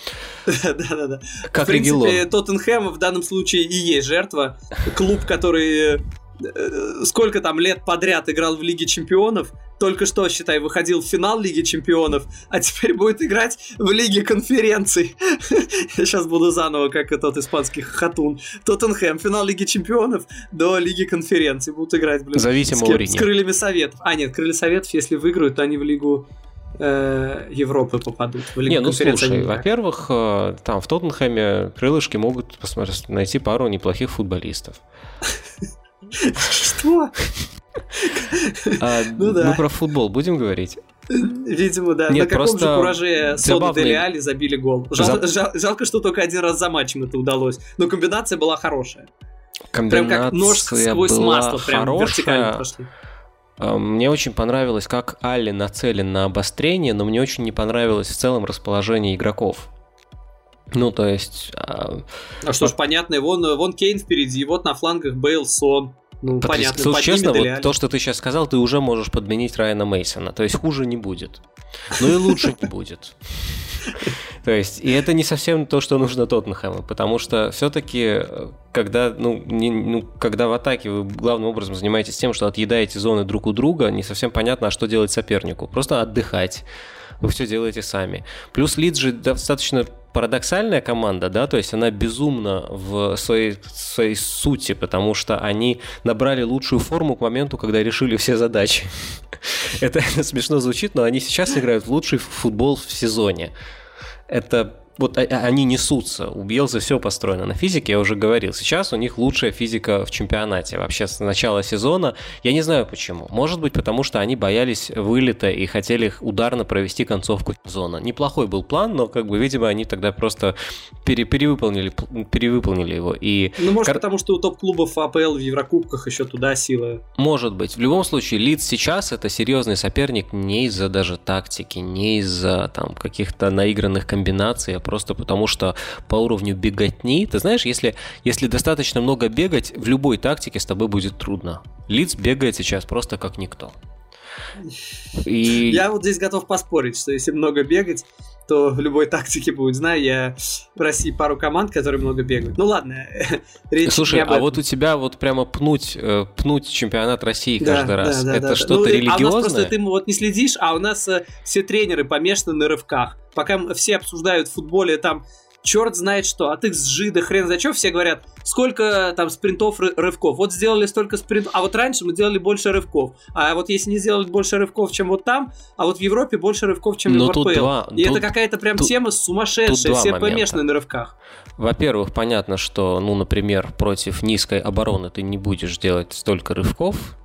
Да-да-да. Как В принципе, Тоттенхэм в данном случае и есть жертва. Клуб, который Э, сколько там лет подряд играл в Лиге Чемпионов, только что, считай, выходил в финал Лиги Чемпионов, а теперь будет играть в Лиге Конференций. *laughs* Я сейчас буду заново, как и тот испанский хатун. Тоттенхэм, финал Лиги Чемпионов до Лиги Конференций будут играть, блин. Зовите с, с крыльями Советов. А, нет, крылья Советов, если выиграют, то они в Лигу э, Европы попадут. В Лигу Не, ну слушай, во-первых, э, там в Тоттенхэме крылышки могут посмотреть, найти пару неплохих футболистов. *laughs* Что? А, *laughs* ну да. Мы про футбол будем говорить? Видимо, да. Нет, На каком же кураже Сода Делиали забили гол? Жал, жал, жалко, что только один раз за матчем это удалось. Но комбинация была хорошая. Комбинация Прям как нож сквозь масло, прям хорошая. вертикально пошли. А, мне очень понравилось, как Алли нацелен на обострение, но мне очень не понравилось в целом расположение игроков. Ну, то есть... А, а что ж, понятно, вон, вон Кейн впереди, вот на флангах Бейл, Сон. Ну, Патрис, понятно. Слушай, честно, вот то, что ты сейчас сказал, ты уже можешь подменить Райана Мейсона. То есть хуже не будет. Ну и лучше не будет. То есть, и это не совсем то, что нужно Тоттенхэму, потому что все-таки, когда, ну, не, ну, когда в атаке вы главным образом занимаетесь тем, что отъедаете зоны друг у друга, не совсем понятно, а что делать сопернику. Просто отдыхать. Вы все делаете сами. Плюс Лидс же достаточно парадоксальная команда, да, то есть она безумна в своей, своей сути, потому что они набрали лучшую форму к моменту, когда решили все задачи. *laughs* *laughs* Это смешно звучит, но они сейчас играют в лучший футбол в сезоне. Это вот они несутся. У Бьелза все построено на физике, я уже говорил. Сейчас у них лучшая физика в чемпионате. Вообще с начала сезона. Я не знаю почему. Может быть, потому что они боялись вылета и хотели ударно провести концовку сезона. Неплохой был план, но, как бы, видимо, они тогда просто пере перевыполнили, перевыполнили его. И... Ну, может, Кар... потому что у топ-клубов АПЛ в Еврокубках еще туда силы. Может быть. В любом случае, Лидс сейчас это серьезный соперник не из-за даже тактики, не из-за там каких-то наигранных комбинаций, а просто потому что по уровню беготни, ты знаешь, если, если достаточно много бегать, в любой тактике с тобой будет трудно. Лиц бегает сейчас просто как никто. И... Я вот здесь готов поспорить, что если много бегать, то в любой тактике будет. Знаю я в России пару команд, которые много бегают. Ну ладно, *laughs* речь Слушай, а вот у тебя вот прямо пнуть, э, пнуть чемпионат России да, каждый раз. Да, Это да, что-то ну, религиозное? А у нас просто ты вот не следишь, а у нас э, все тренеры помешаны на рывках. Пока все обсуждают в футболе там черт знает что, от XG да хрен за что, все говорят, сколько там спринтов, рывков. Вот сделали столько спринтов, а вот раньше мы делали больше рывков. А вот если не сделать больше рывков, чем вот там, а вот в Европе больше рывков, чем Но в РПЛ. Два, И тут, это какая-то прям тут, тема сумасшедшая, все момента. помешаны на рывках. Во-первых, понятно, что, ну, например, против низкой обороны ты не будешь делать столько рывков,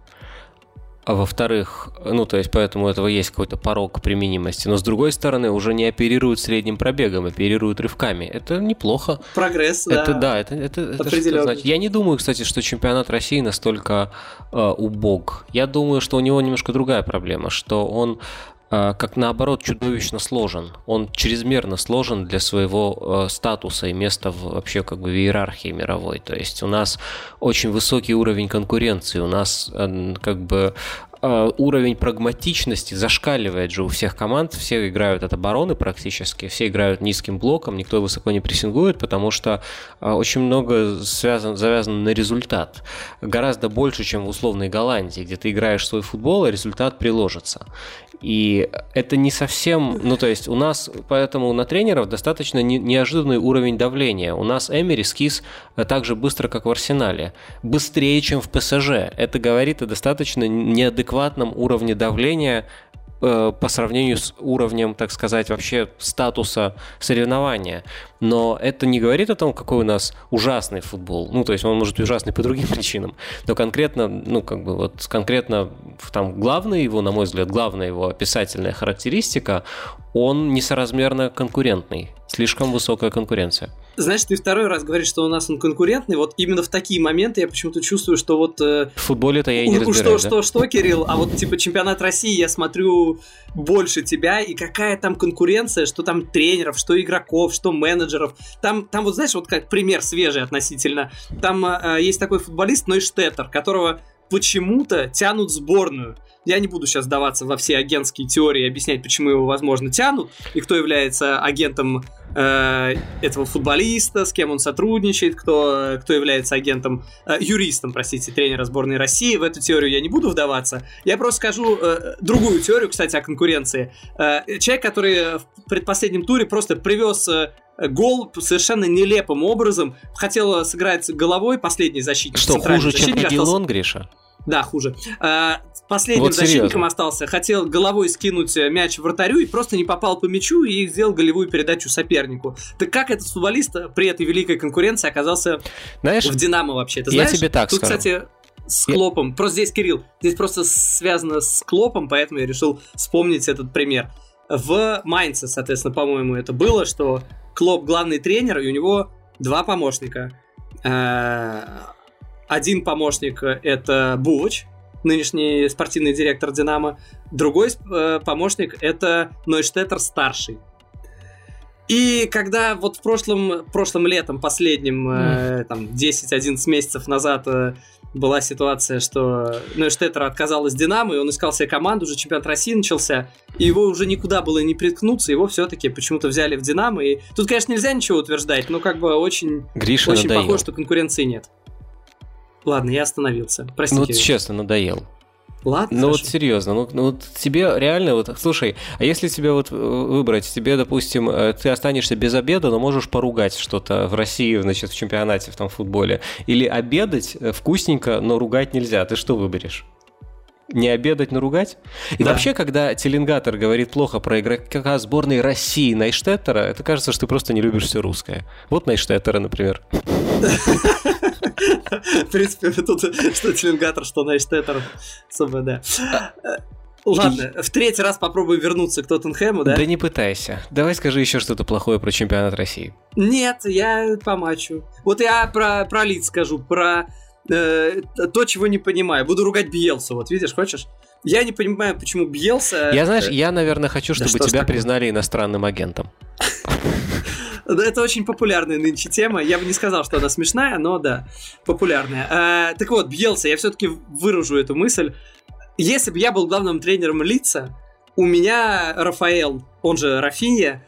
а во-вторых, ну, то есть, поэтому у этого есть какой-то порог применимости. Но, с другой стороны, уже не оперируют средним пробегом, оперируют рывками. Это неплохо. Прогресс, это, да. да это, это, это что значит? Я не думаю, кстати, что чемпионат России настолько э, убог. Я думаю, что у него немножко другая проблема, что он как наоборот чудовищно сложен. Он чрезмерно сложен для своего э, статуса и места в, вообще как бы в иерархии мировой. То есть у нас очень высокий уровень конкуренции, у нас э, как бы Э, уровень прагматичности зашкаливает же у всех команд. Все играют от обороны практически, все играют низким блоком, никто высоко не прессингует, потому что э, очень много связан, завязано на результат. Гораздо больше, чем в условной Голландии, где ты играешь свой футбол, а результат приложится. И это не совсем, ну то есть у нас поэтому на тренеров достаточно не, неожиданный уровень давления. У нас Эмери скис так же быстро, как в Арсенале. Быстрее, чем в ПСЖ. Это говорит о достаточно неадекватном уровне давления э, по сравнению с уровнем, так сказать, вообще статуса соревнования. Но это не говорит о том, какой у нас ужасный футбол. Ну, то есть он может быть ужасный по другим *laughs* причинам. Но конкретно, ну, как бы вот конкретно там главная его, на мой взгляд, главная его описательная характеристика, он несоразмерно конкурентный. Слишком высокая конкуренция. Знаешь, ты второй раз говоришь, что у нас он конкурентный. Вот именно в такие моменты я почему-то чувствую, что вот... Э, в футболе-то я и не разбираюсь, Что, да? что, что, Кирилл? А вот типа чемпионат России я смотрю больше тебя, и какая там конкуренция, что там тренеров, что игроков, что менеджеров. Там, там вот знаешь, вот как пример свежий относительно. Там э, есть такой футболист Нойштеттер, которого почему-то тянут сборную. Я не буду сейчас сдаваться во все агентские теории и объяснять, почему его, возможно, тянут, и кто является агентом э, этого футболиста, с кем он сотрудничает, кто, кто является агентом, э, юристом, простите, тренера сборной России. В эту теорию я не буду вдаваться. Я просто скажу э, другую теорию, кстати, о конкуренции. Э, человек, который в предпоследнем туре просто привез э, гол совершенно нелепым образом. Хотел сыграть головой последний защитник. Что, хуже, чем Регилон, Гриша? Да, хуже. А, последним вот защитником остался. Хотел головой скинуть э, мяч вратарю и просто не попал по мячу и сделал голевую передачу сопернику. Так как этот футболист при этой великой конкуренции оказался знаешь, в Динамо вообще? Ты знаешь? Я тебе так Тут, скажу. кстати, с Клопом. Просто здесь, Кирилл, здесь просто связано с Клопом, поэтому я решил вспомнить этот пример. В Майнце, соответственно, по-моему, это было, что Клоп главный тренер, и у него два помощника. Э, один помощник это Булыч, нынешний спортивный директор Динамо. Другой э, помощник это Нойштеттер старший. И когда вот в прошлом, прошлым летом, последним, э, там, 10-11 месяцев назад э, была ситуация, что Нойштеттер отказалась Динамо, и он искал себе команду, уже чемпионат России начался, и его уже никуда было не приткнуться, его все-таки почему-то взяли в Динамо, и тут, конечно, нельзя ничего утверждать, но как бы очень, Гриша очень надоел. похоже, что конкуренции нет. Ладно, я остановился. Простите. Ну вот честно, надоел. Ладно. Ну хорошо. вот серьезно, ну, ну вот тебе реально вот, слушай, а если тебе вот э, выбрать, тебе, допустим, э, ты останешься без обеда, но можешь поругать что-то в России, значит, в чемпионате в там футболе, или обедать э, вкусненько, но ругать нельзя, ты что выберешь? не обедать, но ругать. И да. вообще, когда Теленгатор говорит плохо про игрока сборной России Найштеттера, это кажется, что ты просто не любишь все русское. Вот Найштеттера, например. *laughs* В принципе, тут что Теленгатор, что Найштеттер. Особо, да. Ладно, в третий раз попробую вернуться к Тоттенхэму, да? Да не пытайся. Давай скажи еще что-то плохое про чемпионат России. Нет, я по матчу. Вот я про, про лиц скажу, про э, то, чего не понимаю. Буду ругать Бьелса, вот видишь, хочешь? Я не понимаю, почему Бьелса... Я, знаешь, я, наверное, хочу, чтобы да тебя признали иностранным агентом. *laughs* Это очень популярная нынче тема. Я бы не сказал, что она смешная, но да, популярная. А, так вот, Бьелса, я все-таки выражу эту мысль. Если бы я был главным тренером лица, у меня Рафаэл, он же Рафинья,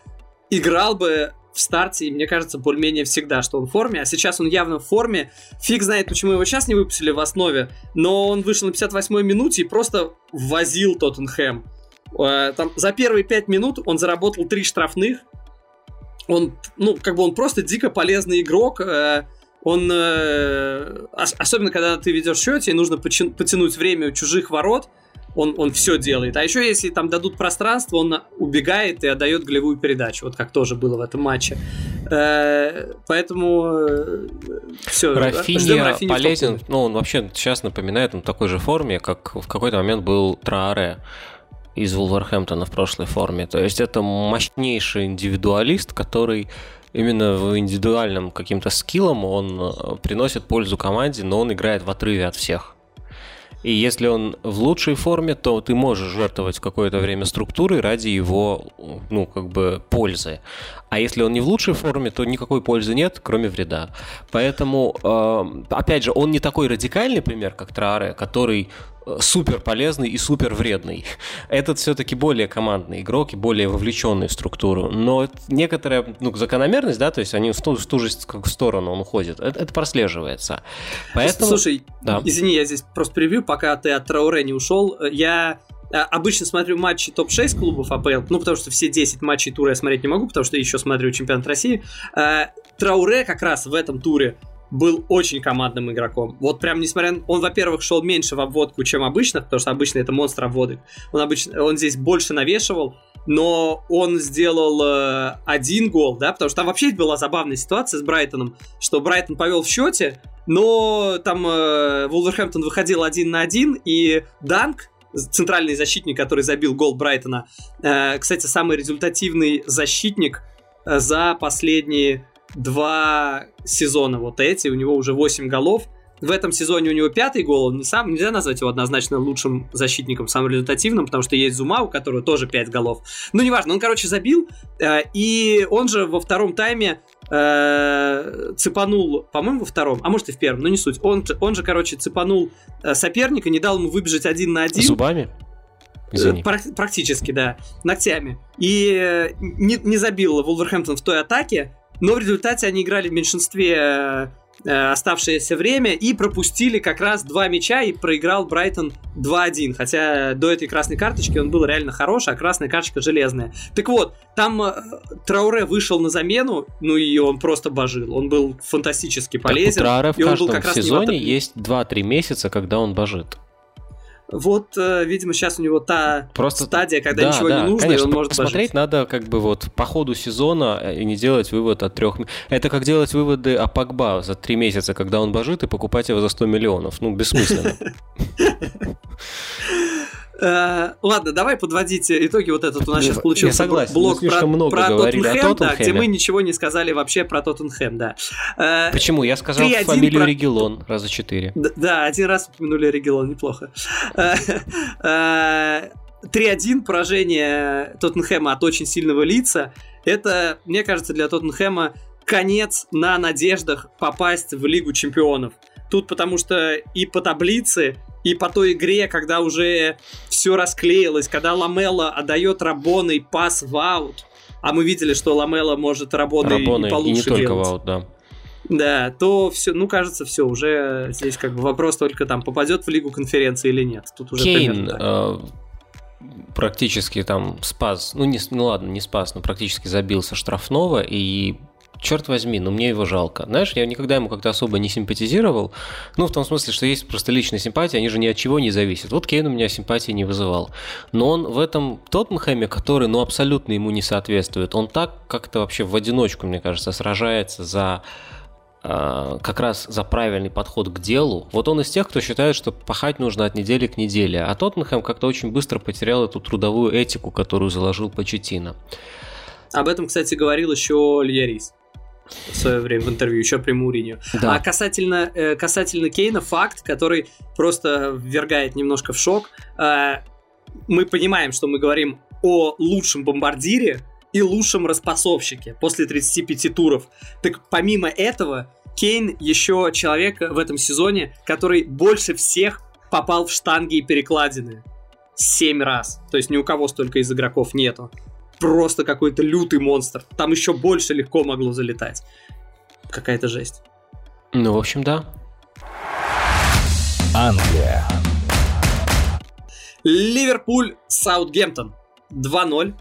играл бы в старте, и мне кажется, более-менее всегда, что он в форме, а сейчас он явно в форме. Фиг знает, почему его сейчас не выпустили в основе, но он вышел на 58-й минуте и просто возил Тоттенхэм. Э, там, за первые 5 минут он заработал 3 штрафных, он, ну, как бы он просто дико полезный игрок. Э, он, э, особенно когда ты ведешь счет, тебе нужно потянуть время у чужих ворот, он, он все делает. А еще если там дадут пространство, он убегает и отдает голевую передачу, вот как тоже было в этом матче. Э, поэтому все. Рафинья полезен, ну он вообще сейчас напоминает, он в такой же форме, как в какой-то момент был Трааре из Вулверхэмптона в прошлой форме. То есть это мощнейший индивидуалист, который именно в индивидуальном каким-то скиллом он э, приносит пользу команде, но он играет в отрыве от всех. И если он в лучшей форме, то ты можешь жертвовать какое-то время структурой ради его, ну, как бы, пользы. А если он не в лучшей форме, то никакой пользы нет, кроме вреда. Поэтому, э, опять же, он не такой радикальный пример, как Траре, который супер полезный и супер вредный. Этот все-таки более командный игрок и более вовлеченный в структуру. Но некоторая ну, закономерность, да, то есть они в ту, в ту же сторону он уходит, это, это прослеживается. Поэтому... Слушай, да. извини, я здесь просто превью, пока ты от Трауре не ушел. Я а, обычно смотрю матчи топ-6 клубов АПЛ, ну, потому что все 10 матчей тура я смотреть не могу, потому что еще смотрю чемпионат России. Трауре как раз в этом туре был очень командным игроком. Вот прям несмотря на... Он, во-первых, шел меньше в обводку, чем обычно, потому что обычно это монстр обводок. Он, обычно... он здесь больше навешивал, но он сделал э, один гол, да, потому что там вообще была забавная ситуация с Брайтоном, что Брайтон повел в счете, но там э, Вулверхэмптон выходил один на один, и Данк, центральный защитник, который забил гол Брайтона, э, кстати, самый результативный защитник э, за последние два сезона вот эти, у него уже 8 голов. В этом сезоне у него пятый гол, не сам, нельзя назвать его однозначно лучшим защитником, самым результативным, потому что есть Зума, у которого тоже 5 голов. Ну, неважно, он, короче, забил, э, и он же во втором тайме э, цепанул, по-моему, во втором, а может и в первом, но не суть. Он, он же, короче, цепанул э, соперника, не дал ему выбежать один на один. Зубами? Извини. Практически, да, ногтями. И не, не забил Вулверхэмптон в той атаке, но в результате они играли в меньшинстве э, оставшееся время и пропустили как раз два мяча и проиграл Брайтон 2-1. Хотя до этой красной карточки он был реально хорош, а красная карточка железная. Так вот, там э, Трауре вышел на замену, ну и он просто божил. Он был фантастически полезен. Так у Трауре в и каждом был как сезоне раз есть 2-3 месяца, когда он божит. Вот, э, видимо, сейчас у него та Просто стадия, когда да, ничего да, не нужно, конечно, и он может посмотреть пожить. надо как бы вот по ходу сезона э, и не делать вывод от трех... Это как делать выводы о Пакба за три месяца, когда он божит, и покупать его за 100 миллионов. Ну, бессмысленно. *laughs* Э, ладно, давай подводить итоги. Вот этот у нас сейчас получился блок про, Тоттенхэм, да, где мы ничего не сказали вообще про Тоттенхэм, да. Э, Почему? Я сказал 3-1 фамилию Регелон раза четыре. Да, один раз упомянули Регелон, неплохо. Э, э, 3-1 поражение Тоттенхэма от очень сильного лица. Это, мне кажется, для Тоттенхэма конец на надеждах попасть в Лигу Чемпионов. Тут потому что и по таблице, и по той игре, когда уже все расклеилось, когда Ламела отдает Рабоной пас в аут, а мы видели, что Ламела может Рабоной Рабона и и получше не только делать. в аут, да. Да, то все, ну кажется, все, уже здесь как бы вопрос только там, попадет в Лигу конференции или нет. Тут уже Кейн э, практически там спас, ну, не, ну ладно, не спас, но практически забился штрафного, и черт возьми, ну мне его жалко. Знаешь, я никогда ему как-то особо не симпатизировал, ну, в том смысле, что есть просто личная симпатия, они же ни от чего не зависят. Вот Кейн у меня симпатии не вызывал. Но он в этом Тоттенхэме, который, ну, абсолютно ему не соответствует, он так как-то вообще в одиночку, мне кажется, сражается за а, как раз за правильный подход к делу. Вот он из тех, кто считает, что пахать нужно от недели к неделе. А Тоттенхэм как-то очень быстро потерял эту трудовую этику, которую заложил Почетина. Об этом, кстати, говорил еще Льярис в свое время в интервью, еще при Мурине. Да. А касательно, э, касательно Кейна, факт, который просто ввергает немножко в шок. Э, мы понимаем, что мы говорим о лучшем бомбардире и лучшем распасовщике после 35 туров. Так помимо этого, Кейн еще человек в этом сезоне, который больше всех попал в штанги и перекладины. Семь раз. То есть ни у кого столько из игроков нету. Просто какой-то лютый монстр. Там еще больше легко могло залетать. Какая-то жесть. Ну, в общем, да. Англия. Ливерпуль, Саутгемптон 2-0.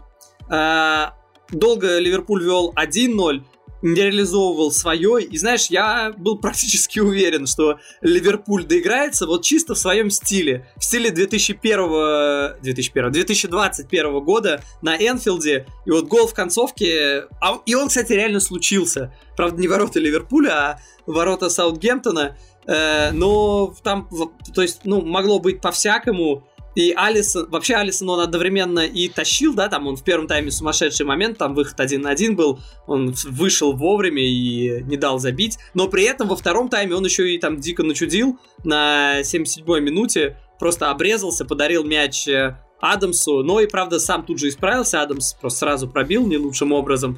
А, Долго Ливерпуль вел 1-0, не реализовывал свое. И знаешь, я был практически уверен, что Ливерпуль доиграется вот чисто в своем стиле. В стиле 2001, 2001 2021 года на Энфилде. И вот гол в концовке. а- и он, кстати, реально случился. Правда, не ворота Ливерпуля, а ворота Саутгемптона. Э, но там, то есть, ну, могло быть по-всякому. И Алисон, вообще Алисон он одновременно и тащил, да, там он в первом тайме сумасшедший момент, там выход один на один был, он вышел вовремя и не дал забить, но при этом во втором тайме он еще и там дико начудил на 77-й минуте, просто обрезался, подарил мяч э, Адамсу, но и, правда, сам тут же исправился, Адамс просто сразу пробил не лучшим образом.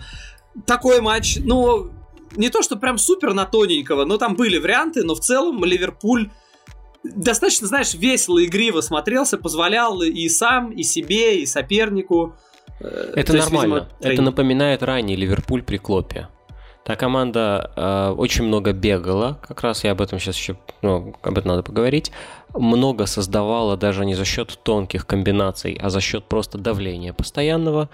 Такой матч, ну, не то, что прям супер на тоненького, но там были варианты, но в целом Ливерпуль достаточно, знаешь, весело, игриво смотрелся, позволял и сам, и себе, и сопернику. Э, Это то есть, нормально. видимо, Это тренинг. напоминает ранний Ливерпуль при Клопе. Та команда э, очень много бегала, как раз я об этом сейчас еще, ну, об этом надо поговорить. Много создавала даже не за счет тонких комбинаций, а за счет просто давления постоянного.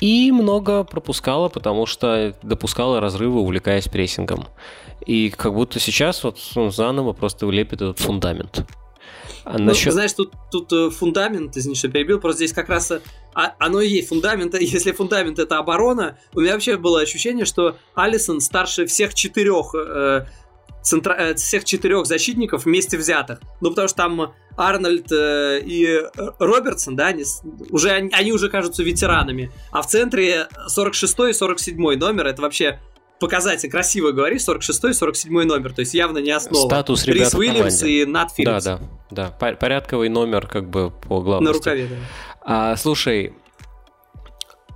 И много пропускала, потому что допускала разрывы, увлекаясь прессингом. И как будто сейчас вот ну, заново просто улепит этот фундамент. А ну, насчет... Знаешь, тут, тут э, фундамент, извини, что перебил, просто здесь как раз э, а, оно и есть фундамент. *laughs* Если фундамент это оборона, у меня вообще было ощущение, что Алисон старше всех четырех э, центра... Э, всех четырех защитников вместе взятых. Ну, потому что там Арнольд э, и Робертсон, да, они, уже, они, уже кажутся ветеранами. А в центре 46 и 47 номер, это вообще показатель, красиво говоришь, 46 и 47 номер, то есть явно не основа. Статус ребят Рис Уильямс и Нат Филлипс. Да, да, да, порядковый номер как бы по главности. На рукаве, да. А, слушай,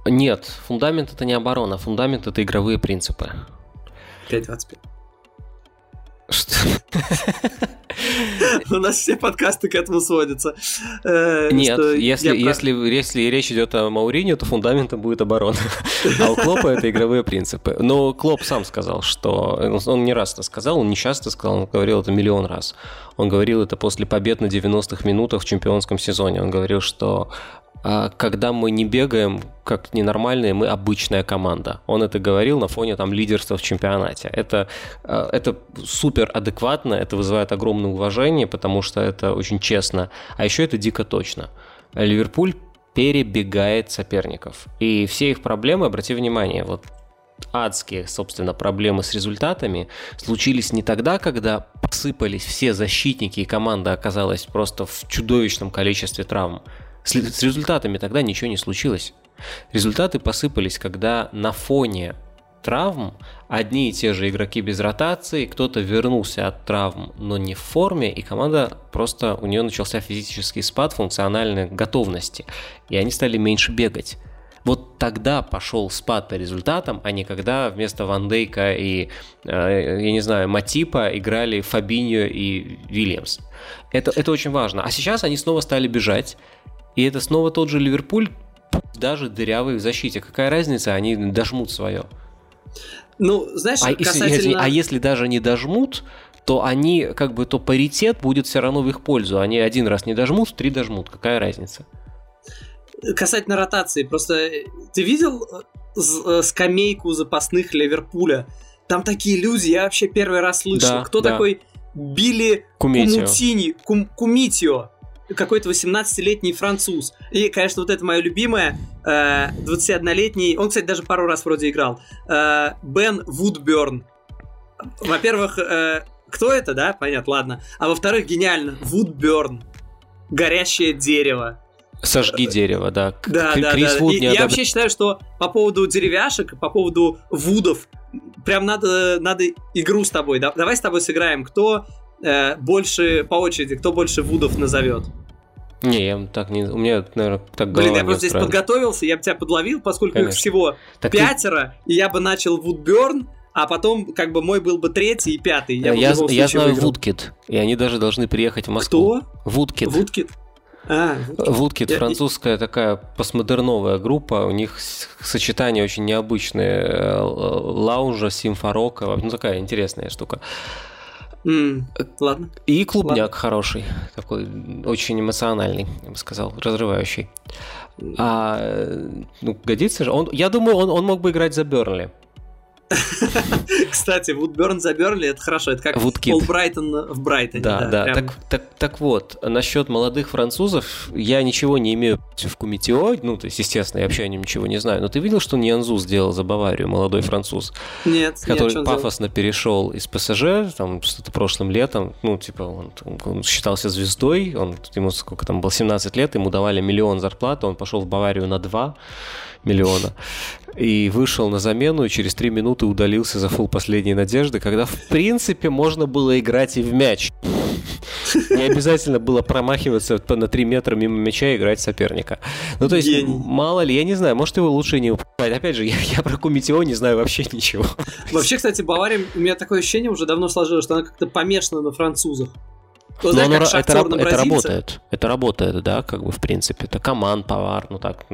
нет, фундамент это не оборона, фундамент это игровые принципы. 5.25. Что? У нас все подкасты к этому сводятся. Э, Нет, если, если, если речь идет о Мауринio, то фундаментом будет оборона. *laughs* А у Клопа это игровые принципы. Но Клоп сам сказал, что... Он не раз это сказал, он не часто сказал, он говорил это миллион раз. Он говорил это после побед на 90-х минутах в чемпионском сезоне. Он говорил, что когда мы не бегаем как ненормальные, мы обычная команда. Он это говорил на фоне там лидерства в чемпионате. Это, а, это супер адекватно, это вызывает огромное уважение, потому что это очень честно. А еще это дико точно. Ливерпуль перебегает соперников. И все их проблемы, обрати внимание, вот адские, собственно, проблемы с результатами случились не тогда, когда посыпались все защитники и команда оказалась просто в чудовищном количестве травм. С, с результатами тогда ничего не случилось. Результаты посыпались, когда на фоне травм одни и те же игроки без ротации, кто-то вернулся от травм, но не в форме, и команда просто, у нее начался физический спад функциональной готовности, и они стали меньше бегать. Вот тогда пошел спад по результатам, а не когда вместо Ван Дейка и, э, я не знаю, Матипа играли Фабиньо и Вильямс. Это, это очень важно. А сейчас они снова стали бежать, и это снова тот же Ливерпуль, даже дырявый в защите. Какая разница, они дожмут свое. Ну, знаешь, а, касательно... если, а если даже не дожмут, то они, как бы, то паритет будет все равно в их пользу. Они один раз не дожмут, три дожмут. Какая разница? Касательно ротации, просто э, ты видел э, э, скамейку запасных Ливерпуля? Там такие люди, я вообще первый раз слышал. Да, Кто да. такой Билли Кумитио. Кумутини, Кум, Кумитио? Какой-то 18-летний француз. И, конечно, вот это мое любимое, э, 21-летний, он, кстати, даже пару раз вроде играл, э, Бен Вудберн. Во-первых, э, кто это, да? Понятно, ладно. А во-вторых, гениально, Вудберн. Горящее дерево. Сожги дерево, да. Да, да, Крис да. Вуд не Я вообще считаю, что по поводу деревяшек, по поводу вудов, прям надо, надо игру с тобой. Давай с тобой сыграем. Кто э, больше по очереди, кто больше вудов назовет? Не, я так не... У меня, наверное, так Блин, я просто здесь подготовился, я бы тебя подловил, поскольку Конечно. их всего так пятеро, ты... и я бы начал Вудберн, а потом, как бы, мой был бы третий и пятый. Я, я, я знаю Вудкит, и они даже должны приехать в Москву. Кто? Вудкит. Вудкит. А, Вудкит я... французская такая постмодерновая группа, у них сочетание очень необычное, э, лаунжа, симфорока, ну такая интересная штука. Mm, ладно. И клубняк ладно. хороший, такой очень эмоциональный, я бы сказал, разрывающий. А, ну, годится же. Он, я думаю, он, он мог бы играть за Бернли. *laughs* Кстати, Вудберн за Берли, это хорошо, это как. Пол Брайтон в Брайтоне. Да, да. Так, так, так вот, насчет молодых французов, я ничего не имею в Кумитио, ну, то есть, естественно, я вообще о нем ничего не знаю, но ты видел, что Ньянзу сделал за Баварию, молодой француз? Нет, Который нет, пафосно перешел из ПСЖ, там, что-то прошлым летом, ну, типа, он, он считался звездой, он, ему сколько там, было 17 лет, ему давали миллион зарплаты, он пошел в Баварию на 2, миллиона. И вышел на замену, и через три минуты удалился за фул последней надежды, когда, в принципе, можно было играть и в мяч. Не обязательно было промахиваться на 3 метра мимо мяча и играть соперника. Ну, то есть, Гений. мало ли, я не знаю, может, его лучше не упоминать. Опять же, я, я про Кумитио не знаю вообще ничего. Вообще, кстати, Бавария, у меня такое ощущение уже давно сложилось, что она как-то помешана на французах. Ну, Но оно, это, это работает. Это работает, да, как бы, в принципе. Это команд, повар, ну так,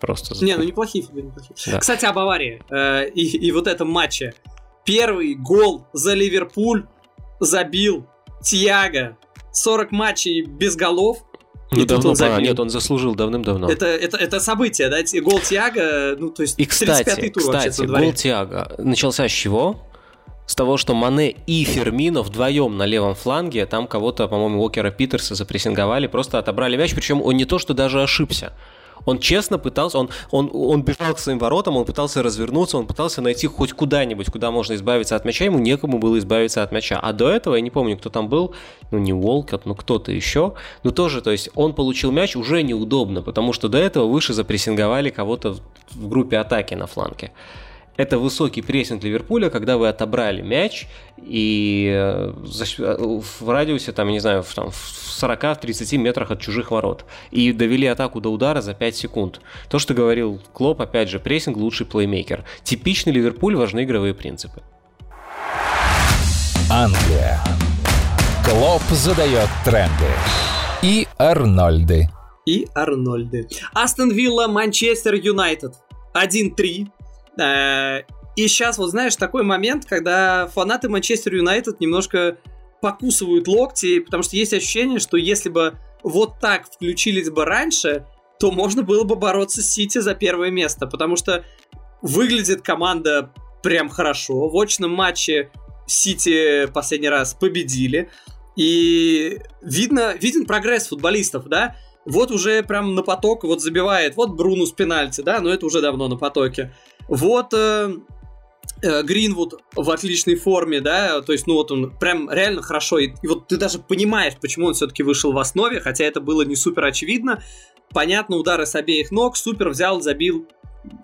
просто... Не, ну неплохие фигуры, неплохие. Да. Кстати, об аварии э, и, и вот этом матче. Первый гол за Ливерпуль забил Тиаго. 40 матчей без голов. Ну, давно он пора. Нет, он заслужил давным-давно. Это, это, это событие, да? Гол Тиаго, ну, то есть И, кстати, тур кстати, гол Тиаго начался с чего? С того, что Мане и Фермино вдвоем на левом фланге, там кого-то, по-моему, Уокера Питерса запрессинговали, просто отобрали мяч, причем он не то, что даже ошибся. Он честно пытался, он, он, он бежал к своим воротам, он пытался развернуться, он пытался найти хоть куда-нибудь, куда можно избавиться от мяча, ему некому было избавиться от мяча. А до этого, я не помню, кто там был, ну не Уолкот, ну кто-то еще, но тоже, то есть он получил мяч уже неудобно, потому что до этого выше запрессинговали кого-то в группе атаки на фланге это высокий прессинг Ливерпуля, когда вы отобрали мяч и э, в радиусе, там, не знаю, в, там, в 40-30 метрах от чужих ворот. И довели атаку до удара за 5 секунд. То, что говорил Клоп, опять же, прессинг лучший плеймейкер. Типичный Ливерпуль, важны игровые принципы. Англия. Клоп задает тренды. И Арнольды. И Арнольды. Астон Вилла, Манчестер Юнайтед. 1-3. Э, и сейчас, вот знаешь, такой момент, когда фанаты Манчестер Юнайтед немножко покусывают локти, потому что есть ощущение, что если бы вот так включились бы раньше, то можно было бы бороться с Сити за первое место, потому что выглядит команда прям хорошо. В очном матче Сити последний раз победили, и видно, виден прогресс футболистов, да? Вот уже прям на поток вот забивает, вот Бруну с пенальти, да, но это уже давно на потоке. Вот э, э, Гринвуд в отличной форме, да, то есть, ну вот он прям реально хорошо, и, и вот ты даже понимаешь, почему он все-таки вышел в основе, хотя это было не супер очевидно. Понятно, удары с обеих ног, супер взял, забил,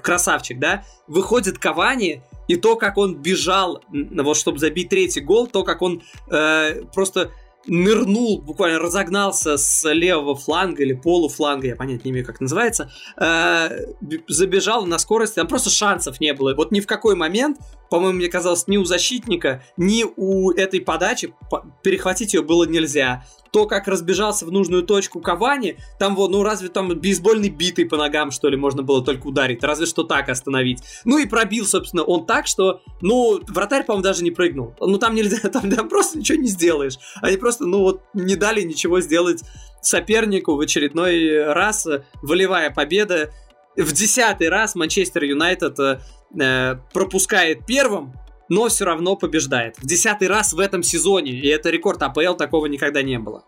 красавчик, да. Выходит Кавани, и то, как он бежал, вот чтобы забить третий гол, то, как он э, просто нырнул, буквально разогнался с левого фланга или полуфланга, я понять не имею, как называется, э, забежал на скорости, там просто шансов не было. Вот ни в какой момент, по-моему, мне казалось, ни у защитника, ни у этой подачи перехватить ее было нельзя то, как разбежался в нужную точку Кавани, там вот, ну разве там бейсбольный битый по ногам, что ли, можно было только ударить, разве что так остановить. Ну и пробил, собственно, он так, что, ну, вратарь, по-моему, даже не прыгнул. Ну там нельзя, *laughs* там, там просто ничего не сделаешь. Они просто, ну вот, не дали ничего сделать сопернику в очередной раз, волевая победа. В десятый раз Манчестер Юнайтед э, пропускает первым, но все равно побеждает. В десятый раз в этом сезоне, и это рекорд АПЛ, такого никогда не было.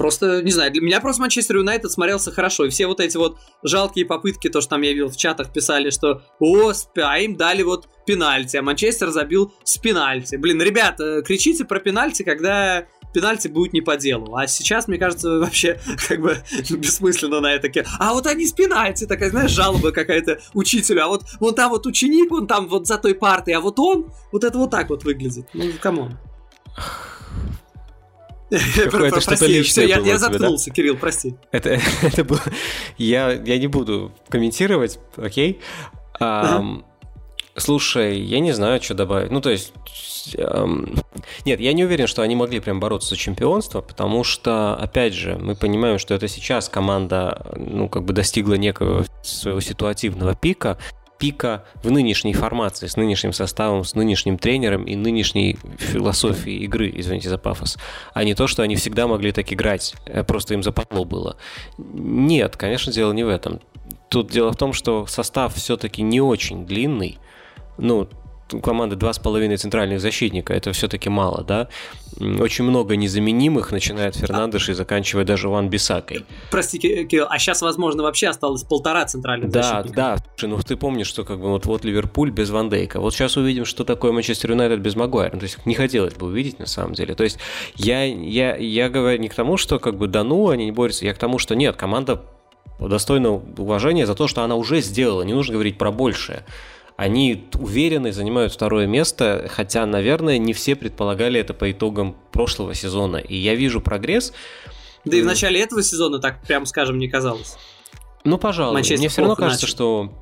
Просто, не знаю, для меня просто Манчестер Юнайтед смотрелся хорошо. И все вот эти вот жалкие попытки, то, что там я видел в чатах, писали, что о, а им дали вот пенальти, а Манчестер забил с пенальти. Блин, ребята, кричите про пенальти, когда пенальти будет не по делу. А сейчас, мне кажется, *laughs* вообще как бы бессмысленно на это. А вот они с пенальти, такая, знаешь, жалоба какая-то учителю. А вот вон там вот ученик, он там вот за той партой, а вот он, вот это вот так вот выглядит. Ну, come on. Какое-то что-то личное я, я заткнулся, да? Кирилл, прости. Это, *laughs* это было... Я, я не буду комментировать, окей? Um, Слушай, я не знаю, что добавить. Ну, то есть... Эм... Нет, я не уверен, что они могли прям бороться за чемпионство, потому что, опять же, мы понимаем, что это сейчас команда, ну, как бы достигла некого своего ситуативного пика, пика в нынешней формации, с нынешним составом, с нынешним тренером и нынешней философией игры, извините за пафос, а не то, что они всегда могли так играть, э, просто им западло было. Нет, конечно, дело не в этом. Тут дело в том, что состав все-таки не очень длинный, ну, у команды два с половиной центральных защитника, это все-таки мало, да? Очень много незаменимых, начиная от Фернандеша и заканчивая даже Ван Бисакой. Прости, Кирилл, а сейчас, возможно, вообще осталось полтора центральных да, защитника. Да, да. Ну, ты помнишь, что как бы вот, вот Ливерпуль без Ван Дейка. Вот сейчас увидим, что такое Манчестер Юнайтед без Магуайра. То есть не хотелось бы увидеть, на самом деле. То есть я, я, я говорю не к тому, что как бы да ну, они не борются, я к тому, что нет, команда достойна уважения за то, что она уже сделала. Не нужно говорить про большее они уверенно занимают второе место, хотя, наверное, не все предполагали это по итогам прошлого сезона. И я вижу прогресс. Да и в начале этого сезона так, прям скажем, не казалось. Ну, пожалуй. Манчестер Мне все равно кажется, начал. что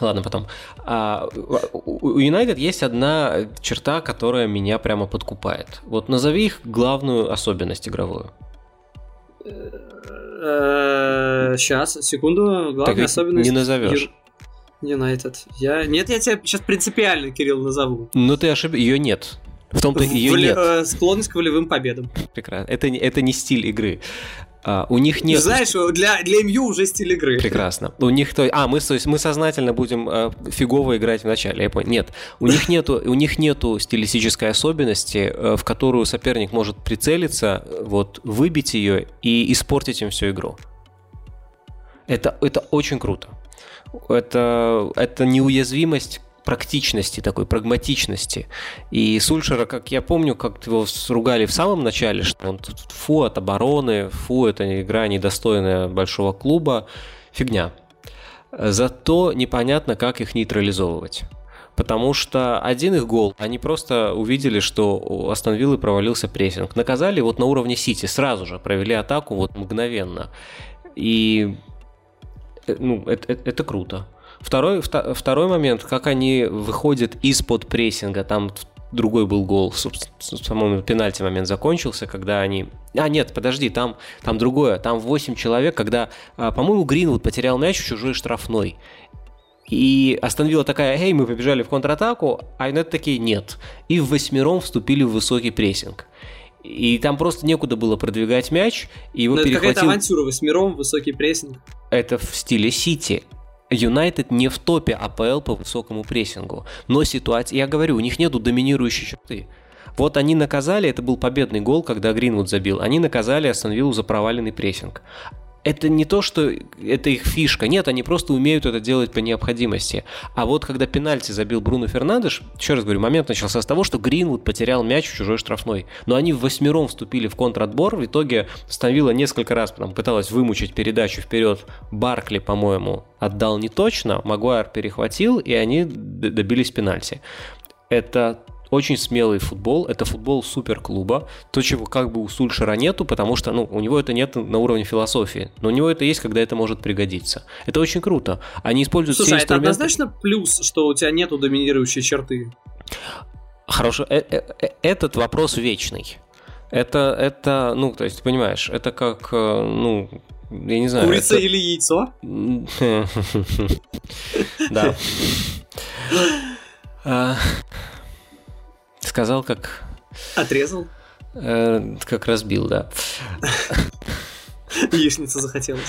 Ладно, потом. А, у Юнайтед есть одна черта, которая меня прямо подкупает. Вот назови их главную особенность игровую. Сейчас, э, секунду. Главная особенность. Не назовешь. Юнайтед. Я... Нет, я тебя сейчас принципиально, Кирилл, назову. Ну ты ошиб... Ее нет. В том-то ее Воле- нет. э, Склонность к волевым победам. Прекрасно. Это, не- это не стиль игры. А, у них нет... Знаешь, для, для МЮ уже стиль игры. Прекрасно. У них то, а мы то есть мы сознательно будем э, фигово играть в начале. Я понял. Нет, у них нету у них нету стилистической особенности, э, в которую соперник может прицелиться, э, вот выбить ее и испортить им всю игру. Это это очень круто. Это это неуязвимость практичности, такой прагматичности. И Сульшера, как я помню, как его ругали в самом начале, что он тут фу от обороны, фу, это игра недостойная большого клуба. Фигня. Зато непонятно, как их нейтрализовывать. Потому что один их гол, они просто увидели, что у Астон Виллы провалился прессинг. Наказали вот на уровне Сити, сразу же провели атаку вот мгновенно. И ну, это, это- это круто. Второй, вта- второй момент, как они выходят из-под прессинга, там другой был гол, собственно, по-моему, пенальти момент закончился, когда они... А, нет, подожди, там, там другое, там 8 человек, когда, а, по-моему, Гринвуд потерял мяч в чужой штрафной. И Астон Вилла такая, эй, мы побежали в контратаку, а Юнайтед такие, нет. И в восьмером вступили в высокий прессинг. И там просто некуда было продвигать мяч, и его Ну, это какая-то перехватил... авантюра восьмером, высокий прессинг. Это в стиле Сити. Юнайтед не в топе АПЛ по высокому прессингу. Но ситуация... Я говорю, у них нету доминирующей черты. Вот они наказали, это был победный гол, когда Гринвуд забил. Они наказали Астон Виллу за проваленный прессинг. Это не то, что это их фишка. Нет, они просто умеют это делать по необходимости. А вот когда пенальти забил Бруно Фернандеш, еще раз говорю, момент начался с того, что Гринвуд потерял мяч в чужой штрафной. Но они в восьмером вступили в контратбор. В итоге Станвила несколько раз там, пыталась вымучить передачу вперед. Баркли, по-моему, отдал не точно. Магуайр перехватил, и они добились пенальти. Это очень смелый футбол, это футбол суперклуба, то, чего как бы у Сульшера нету, потому что ну, у него это нет на уровне философии, но у него это есть, когда это может пригодиться. Это очень круто. Они используют Слушай, а все это инструменты... однозначно плюс, что у тебя нету доминирующей черты. Хорошо, э- э- э- этот вопрос вечный. Это, это, ну, то есть, ты понимаешь, это как, ну, я не знаю. Курица это- или яйцо? *laughs* Да. *laughs* Сказал, как Отрезал. э, как разбил, да. *laughs* Яичница захотелось.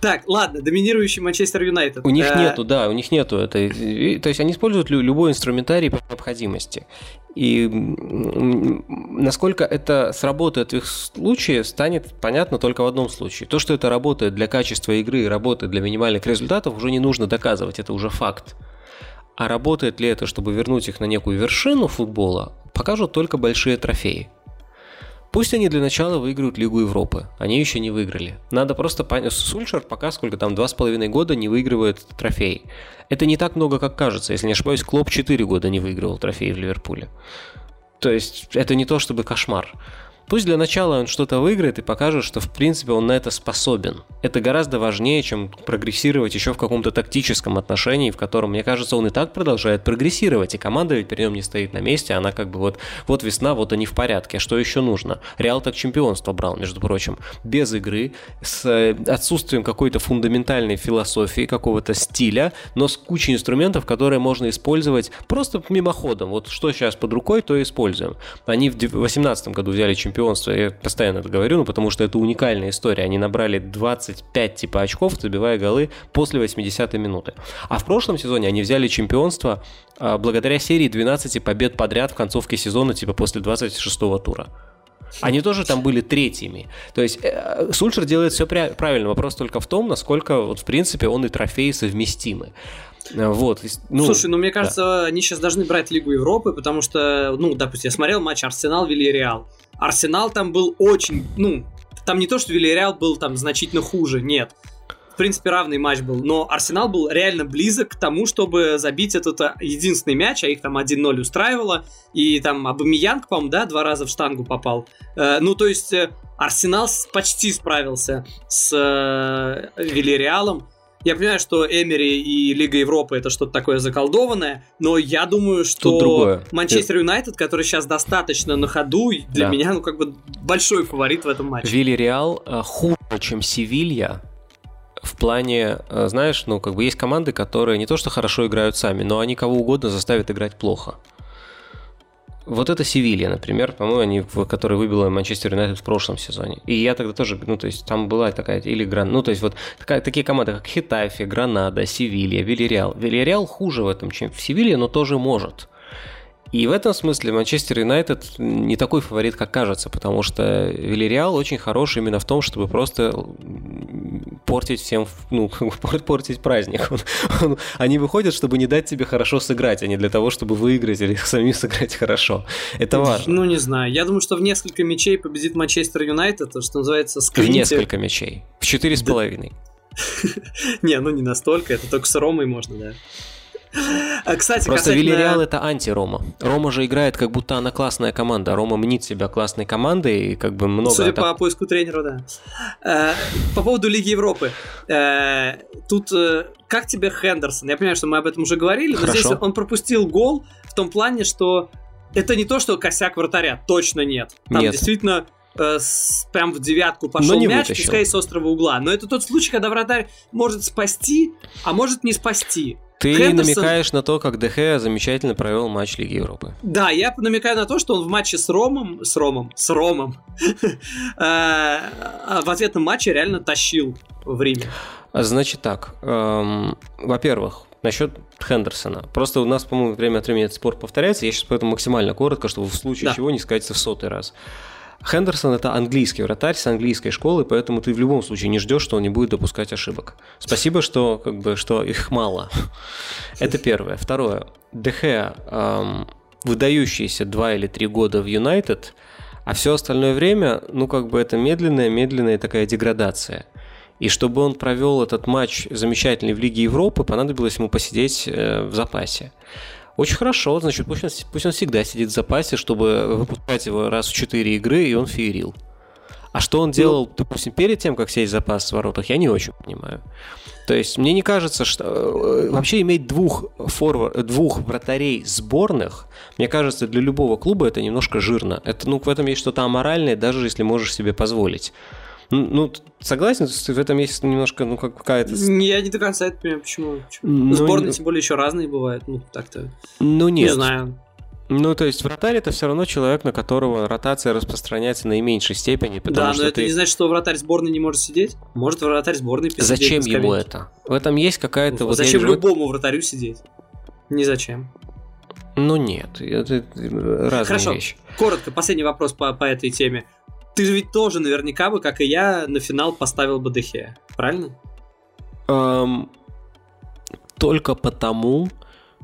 Так, ладно, доминирующий Манчестер Юнайтед. У них Э, нету, да, у них нету этой. и- То есть они используют лю- любой инструментарий по необходимости. И насколько это сработает в их случае, станет понятно только в одном случае. То, что это работает для качества игры и работает для минимальных результатов, уже не нужно доказывать, это уже факт. А работает ли это, чтобы вернуть их на некую вершину футбола, покажут только большие трофеи. Пусть они для начала выиграют Лигу Европы. Они еще не выиграли. Надо просто понять. Сульшер пока сколько там, два с половиной года не выигрывает трофей. Это не так много, как кажется. Если не ошибаюсь, Клоп 4 года не выигрывал трофей в Ливерпуле. То есть это не то чтобы кошмар. Пусть для начала он что-то выиграет и покажет, что в принципе он на это способен. Это гораздо важнее, чем прогрессировать еще в каком-то тактическом отношении, в котором, мне кажется, он и так продолжает прогрессировать, и команда ведь при нем не стоит на месте, она как бы вот, вот весна, вот они в порядке, а что еще нужно? Реал так чемпионство брал, между прочим, без игры, с э, отсутствием какой-то фундаментальной философии, какого-то стиля, но с кучей инструментов, которые можно использовать просто мимоходом. Вот что сейчас под рукой, то и используем. Они в 2018 году взяли чемпионство, я постоянно это говорю, ну, потому что это уникальная история. Они набрали 25 типа очков, забивая голы после 80-й минуты. А в прошлом сезоне они взяли чемпионство а, благодаря серии 12 побед подряд в концовке сезона, типа после 26-го тура. Они тоже там были третьими. То есть э, Сульшер делает все правильно. Вопрос только в том, насколько, вот, в принципе, он и трофеи совместимы. Э, Вот. Ну, Слушай, ну мне да. кажется, они сейчас должны брать Лигу Европы, потому что, ну, допустим, я смотрел матч Арсенал-Вильяреал. Арсенал там был очень, ну, там не то, что Вильяреал был там значительно хуже, нет. В принципе, равный матч был, но Арсенал был реально близок к тому, чтобы забить этот а, единственный мяч, а их там 1-0 устраивало, и там Абамиянг, по-моему, да, два раза в штангу попал. Э, ну, то есть, э, Арсенал почти справился с э, Вильяреалом, я понимаю, что Эмери и Лига Европы это что-то такое заколдованное, но я думаю, что. Манчестер Юнайтед, который сейчас достаточно на ходу, для Да. меня, ну, как бы большой фаворит в этом матче. Вильяреал э, хуже, чем Севилья в плане, э, знаешь, ну, как бы есть команды, которые не то что хорошо играют сами, но они кого угодно заставят играть плохо. Вот это Севилья, например, по-моему, они, которая выбила Манчестер Юнайтед в прошлом сезоне. И я тогда тоже, ну, то есть там была такая, или Гран, ну, то есть вот такая, такие команды, как Хитафи, Гранада, Севилья, Вильяреал. Вильяреал хуже в этом, чем в Севилье, но тоже может. И в этом смысле Манчестер Юнайтед не такой фаворит, как кажется, потому что Вильяреал очень хороший именно в том, чтобы просто портить всем, ну, *laughs* портить праздник. Он, он, они выходят, чтобы не дать тебе хорошо сыграть, а не для того, чтобы выиграть или *laughs* сами сыграть хорошо. Это важно. Ну, не знаю. Я думаю, что в несколько мячей победит Манчестер Юнайтед, то, что называется, скриньте. В несколько мячей. В четыре с половиной. *laughs* Не, ну не настолько, это только с Ромой можно, да. А, кстати, Просто касательно... Вильяреал это анти-Рома. Рома же играет, как будто она классная команда. Рома мнит себя классной командой и как бы много... Судя атак... по поиску тренера, да. Э, по поводу Лиги Европы. Э, тут э, как тебе Хендерсон? Я понимаю, что мы об этом уже говорили, но здесь он пропустил гол в том плане, что это не то, что косяк вратаря, точно нет. Там нет. действительно прям в девятку пошел мяч, вытащил. пускай с острого угла. Но это тот случай, когда вратарь может спасти, а может не спасти. Ты Хендерсон... намекаешь на то, как ДХ замечательно провел матч Лиги Европы. Да, я намекаю на то, что он в матче с Ромом, с Ромом, с Ромом, *laughs* э, в ответном матче реально тащил в Риме. Значит так, эм, во-первых, насчет Хендерсона. Просто у нас, по-моему, время от времени этот спор повторяется. Я сейчас поэтому максимально коротко, чтобы в случае да. чего не сказать в сотый раз. Хендерсон это английский вратарь с английской школы, поэтому ты в любом случае не ждешь, что он не будет допускать ошибок. Спасибо, что как бы что их мало. *laughs* Это первое. Второе. ДХ эм, выдающиеся два или три года в Юнайтед, а все остальное время, ну как бы это медленная, медленная такая деградация. И чтобы он провел этот матч замечательный в Лиге Европы, понадобилось ему посидеть э, в запасе. Очень хорошо, значит, пусть он, пусть он всегда сидит в запасе, чтобы выпускать его раз в четыре игры, и он феерил. А что он делал, ну, допустим, перед тем, как сесть запас в воротах, я не очень понимаю. То есть мне не кажется, что э, вообще иметь двух форвард, двух вратарей сборных, мне кажется, для любого клуба это немножко жирно. Это, ну, в этом есть что-то аморальное, даже если можешь себе позволить. Ну, согласен, в этом есть немножко, ну, как какая-то... Я не до конца это понимаю, почему. Ну, Сборные, тем более, еще разные бывают, ну, так-то... Ну, нет. Не знаю. Ну, то есть вратарь это все равно человек, на которого ротация распространяется в наименьшей степени. Да, но это ты... не значит, что вратарь сборной не может сидеть. Может вратарь сборной посидеть Зачем ему это? В этом есть какая-то... Ну, вот зачем любому вратарю сидеть? Не зачем. Ну нет, это разные Хорошо. вещи. Коротко, последний вопрос по, по этой теме. Ты же ведь тоже наверняка бы, как и я, на финал поставил бы Дехе, правильно? Эм, только потому,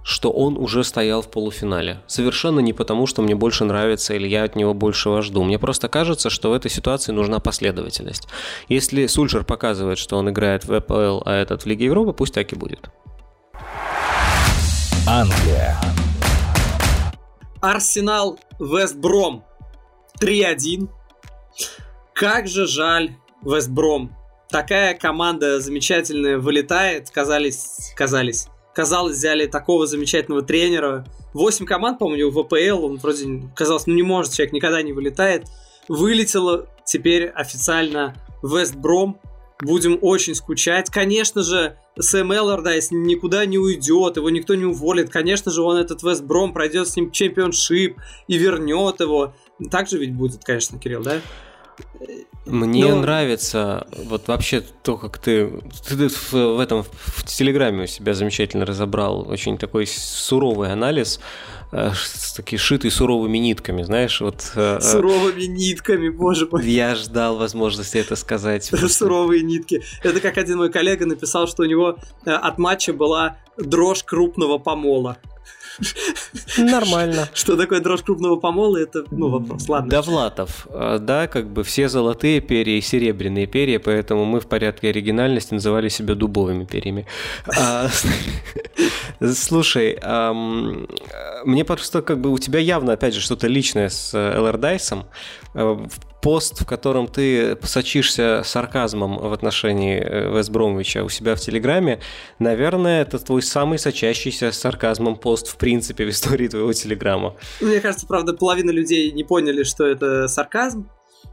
что он уже стоял в полуфинале. Совершенно не потому, что мне больше нравится или я от него большего жду. Мне просто кажется, что в этой ситуации нужна последовательность. Если Сульшер показывает, что он играет в АПЛ, а этот в Лиге Европы, пусть так и будет. Англия. Арсенал Вестбром 3-1. Как же жаль Вестбром. Такая команда замечательная вылетает. Казались, казались. Казалось, взяли такого замечательного тренера. Восемь команд, по-моему, в ВПЛ. Он вроде казалось, ну не может, человек никогда не вылетает. Вылетело теперь официально Вестбром. Будем очень скучать. Конечно же, Сэм Эллардайс никуда не уйдет, его никто не уволит. Конечно же, он этот Вестбром пройдет с ним чемпионшип и вернет его. Так же ведь будет, конечно, Кирилл, да? Мне Но... нравится вот вообще то, как ты, ты в, в этом в Телеграме у себя замечательно разобрал очень такой суровый анализ, э, такие шитый суровыми нитками, знаешь, вот. Э, э, суровыми нитками, боже мой. Я ждал возможности это сказать. *laughs* Суровые нитки. Это как один мой коллега написал, что у него от матча была дрожь крупного помола. Нормально. *laughs* Что такое дрожь крупного помола, это, ну, вопрос, ладно. Довлатов, а, да, как бы все золотые перья и серебряные перья, поэтому мы в порядке оригинальности называли себя дубовыми перьями. А, *laughs* слушай, мне просто как бы у тебя явно, опять же, что-то личное с Эллардайсом. Пост, в котором ты сочишься сарказмом в отношении э, Вестбромвича у себя в Телеграме, наверное, это твой самый сочащийся сарказмом пост в принципе в истории твоего Телеграма. Мне кажется, правда, половина людей не поняли, что это сарказм,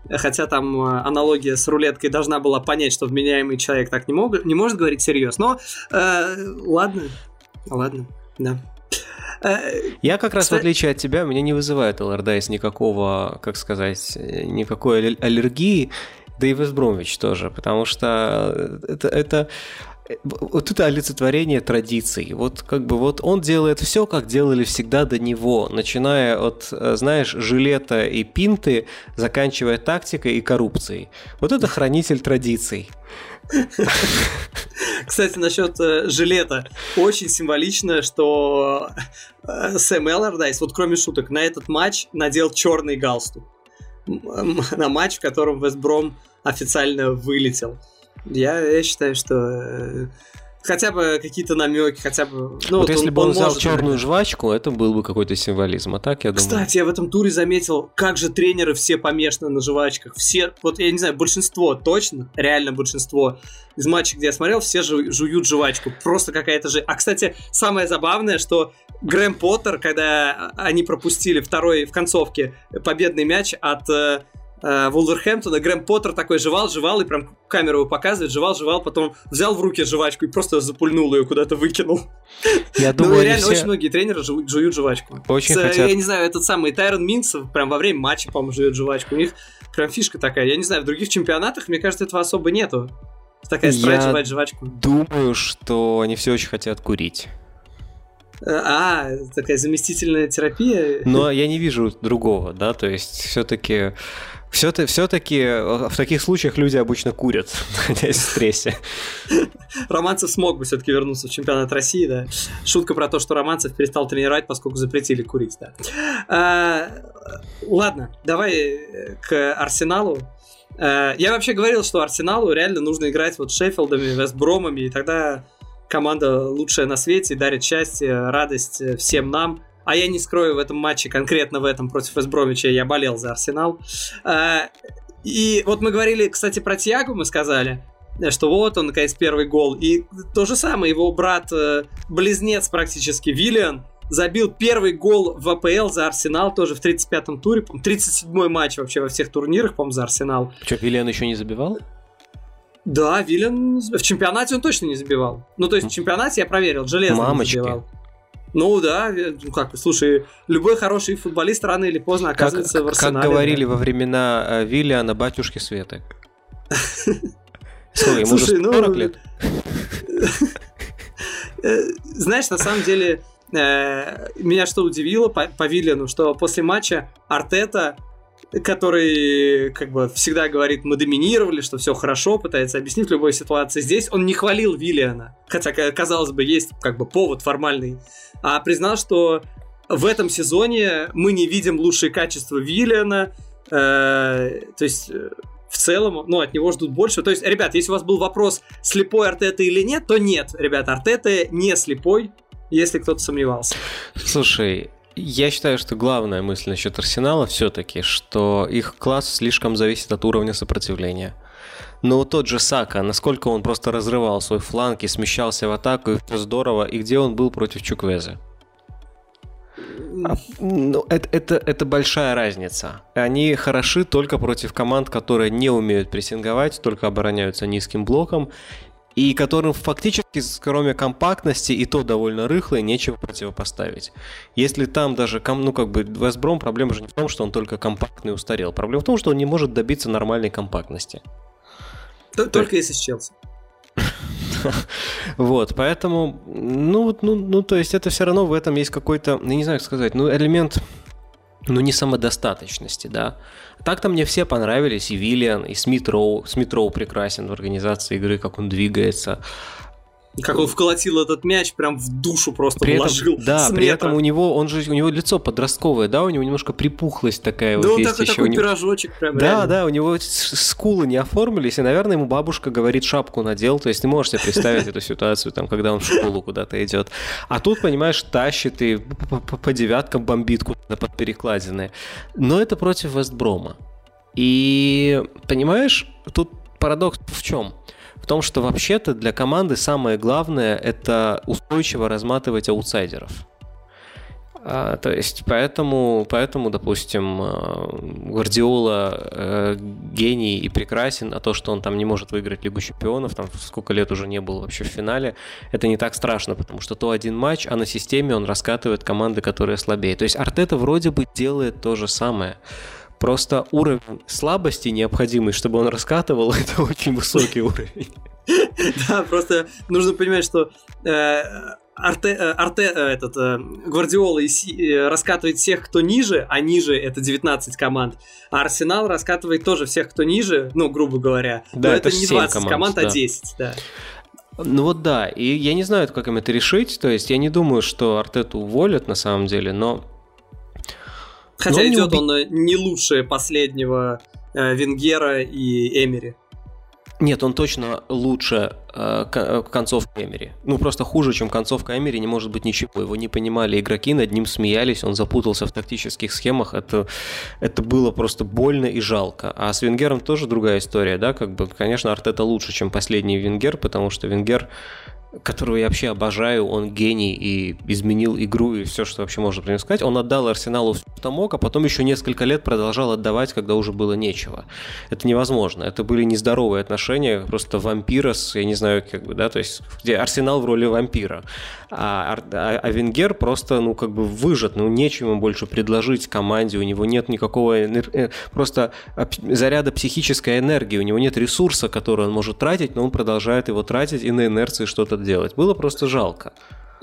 хотя там э, аналогия с рулеткой должна была понять, что вменяемый человек так не, мог, не может говорить серьезно. Но э, ладно, ладно, да. Я как раз, в отличие от тебя, меня не вызывает Алlardyce никакого, как сказать, никакой аллергии, да и Вестбромвич тоже, потому что это, это вот это олицетворение традиций. Вот как бы вот он делает все, как делали всегда до него, начиная от, знаешь, жилета и пинты, заканчивая тактикой и коррупцией. Вот это хранитель традиций. *laughs* Кстати, насчет э, жилета. Очень символично, что э, Сэм Эллардайс, вот кроме шуток, на этот матч надел черный галстук. На матч, в котором Вестбром официально вылетел. Я, я считаю, что э, хотя бы какие-то намеки, хотя бы. Ну, вот, вот если он, бы он, он взял может, черную жвачку, это был бы какой-то символизм. А так, я думаю. Кстати, я в этом туре заметил, как же тренеры все помешаны на жвачках. Все, вот я не знаю, большинство точно, реально большинство из матчей, где я смотрел, все жу- жуют жвачку. Просто какая-то же. А кстати, самое забавное, что Грэм Поттер, когда они пропустили второй в концовке победный мяч от э, э, Вулверхэмптона, Грэм Поттер такой жевал, жевал, и прям камеру его показывает, жевал, жевал, потом взял в руки жвачку и просто запульнул ее, куда-то выкинул. Я думаю, ну, реально, все... очень многие тренеры жуют, жуют жвачку. Очень С, хотят... Я не знаю, этот самый Тайрон Минс прям во время матча, по-моему, жует жвачку. У них прям фишка такая. Я не знаю, в других чемпионатах, мне кажется, этого особо нету. Такая страсть жевать жвачку. думаю, что они все очень хотят курить. А, такая заместительная терапия. Но я не вижу другого, да, то есть все-таки все-таки, э, в таких случаях люди обычно курят, *laughs* находясь в стрессе. Романцев смог бы все-таки вернуться в чемпионат России, да. Шутка про то, что Романцев перестал тренировать, поскольку запретили курить, да. А, ладно, давай э, к Арсеналу. А, я вообще говорил, что Арсеналу реально нужно играть вот Шеффилдами, Вестбромами, и тогда команда лучшая на свете, дарит счастье, радость э, всем нам. А я не скрою, в этом матче, конкретно в этом против Эсбромича, я болел за Арсенал. А, и вот мы говорили, кстати, про Тиагу, мы сказали, что вот он, наконец, первый гол. И то же самое, его брат-близнец э, практически, Виллиан, забил первый гол в АПЛ за Арсенал тоже в 35-м туре. 37-й матч вообще во всех турнирах, по-моему, за Арсенал. Что, Виллиан еще не забивал? Да, Виллиан в чемпионате он точно не забивал. Ну, то есть в чемпионате я проверил, железно Мамочки. не забивал. Ну да, ну как, слушай, любой хороший футболист рано или поздно оказывается как, в арсенале. Как говорили да. во времена э, Виллиана батюшки Светы. Слушай, ему уже 40 ну... лет. *laughs* Э, знаешь, на самом деле, э, меня что удивило по, по что после матча Артета который как бы всегда говорит, мы доминировали, что все хорошо, пытается объяснить в любой ситуации. Здесь он не хвалил Виллиана, хотя, казалось бы, есть как бы повод формальный, а признал, что в этом сезоне мы не видим лучшие качества Виллиана, э, то есть э, в целом, ну, от него ждут больше. То есть, ребят, если у вас был вопрос, слепой Артета или нет, то нет, ребят, Артета не слепой, если кто-то сомневался. Слушай, я считаю, что главная мысль насчет Арсенала все-таки, что их класс слишком зависит от уровня сопротивления. Но вот тот же Сака, насколько он просто разрывал свой фланг и смещался в атаку, и все здорово, и где он был против Чуквеза? А, ну, это, это, это большая разница. Они хороши только против команд, которые не умеют прессинговать, только обороняются низким блоком и которым фактически, кроме компактности, и то довольно рыхлой, нечего противопоставить. Если там даже, ну как бы, Вестбром, проблема же не в том, что он только компактный устарел. Проблема в том, что он не может добиться нормальной компактности. Только если с Челси. *laughs* Вот, поэтому, ну, ну, ну, то есть это все равно в этом есть какой-то, я не знаю, как сказать, ну, элемент ну, не самодостаточности, да. Так-то мне все понравились, и Виллиан, и Смит Роу. Смит Роу прекрасен в организации игры, как он двигается. Как он вколотил этот мяч, прям в душу просто при вложил. Этом, да, при этом у него, он же, у него лицо подростковое, да, у него немножко припухлость такая да вот есть такой, еще. такой него... пирожочек прям. Да, реально. да, у него скулы не оформились, и, наверное, ему бабушка говорит, шапку надел, то есть ты можешь себе представить эту ситуацию, там, когда он в школу куда-то идет. А тут, понимаешь, тащит и по девяткам бомбит куда-то под перекладины. Но это против Вестброма. И, понимаешь, тут парадокс в чем? В том, что вообще-то для команды самое главное это устойчиво разматывать аутсайдеров. А, то есть, поэтому, поэтому, допустим, э, Гвардиола э, гений и прекрасен, а то, что он там не может выиграть Лигу Чемпионов, там сколько лет уже не был вообще в финале, это не так страшно, потому что то один матч, а на системе он раскатывает команды, которые слабее. То есть Артета вроде бы делает то же самое. Просто уровень слабости необходимый, чтобы он раскатывал, *laughs* это очень высокий уровень. Да, просто нужно понимать, что э, Арте, э, Арте э, этот, Гвардиола раскатывает всех, кто ниже, а ниже это 19 команд. А Арсенал раскатывает тоже всех, кто ниже, ну, грубо говоря. Да, Но это, это не 20 команд, команд да. а 10, да. Ну вот да, и я не знаю, как им это решить, то есть я не думаю, что Артету уволят на самом деле, но... Хотя но идет он, уби... он не лучше последнего э, Венгера и Эмери. Нет, он точно лучше э, э концовка Эмери. Ну, просто хуже, чем концовка Эмери, не может быть ничего. Его не понимали игроки, над ним смеялись, он запутался в тактических схемах. Это, это было просто больно и жалко. А с Венгером тоже другая история, да, как бы, конечно, Артета лучше, чем последний Венгер, потому что Венгер которого я вообще обожаю, он гений и изменил игру и все, что вообще можно про него сказать. Он отдал Арсеналу все, что мог, а потом еще несколько лет продолжал отдавать, когда уже было нечего. Это невозможно. Это были нездоровые отношения, просто вампира с, я не знаю, как бы, да, то есть где Арсенал в роли вампира. А, а, а Венгер просто, ну, как бы выжат, ну, нечем ему больше предложить команде, у него нет никакого э, просто заряда психической энергии, у него нет ресурса, который он может тратить, но он продолжает его тратить и на инерции что-то делать. Было просто жалко.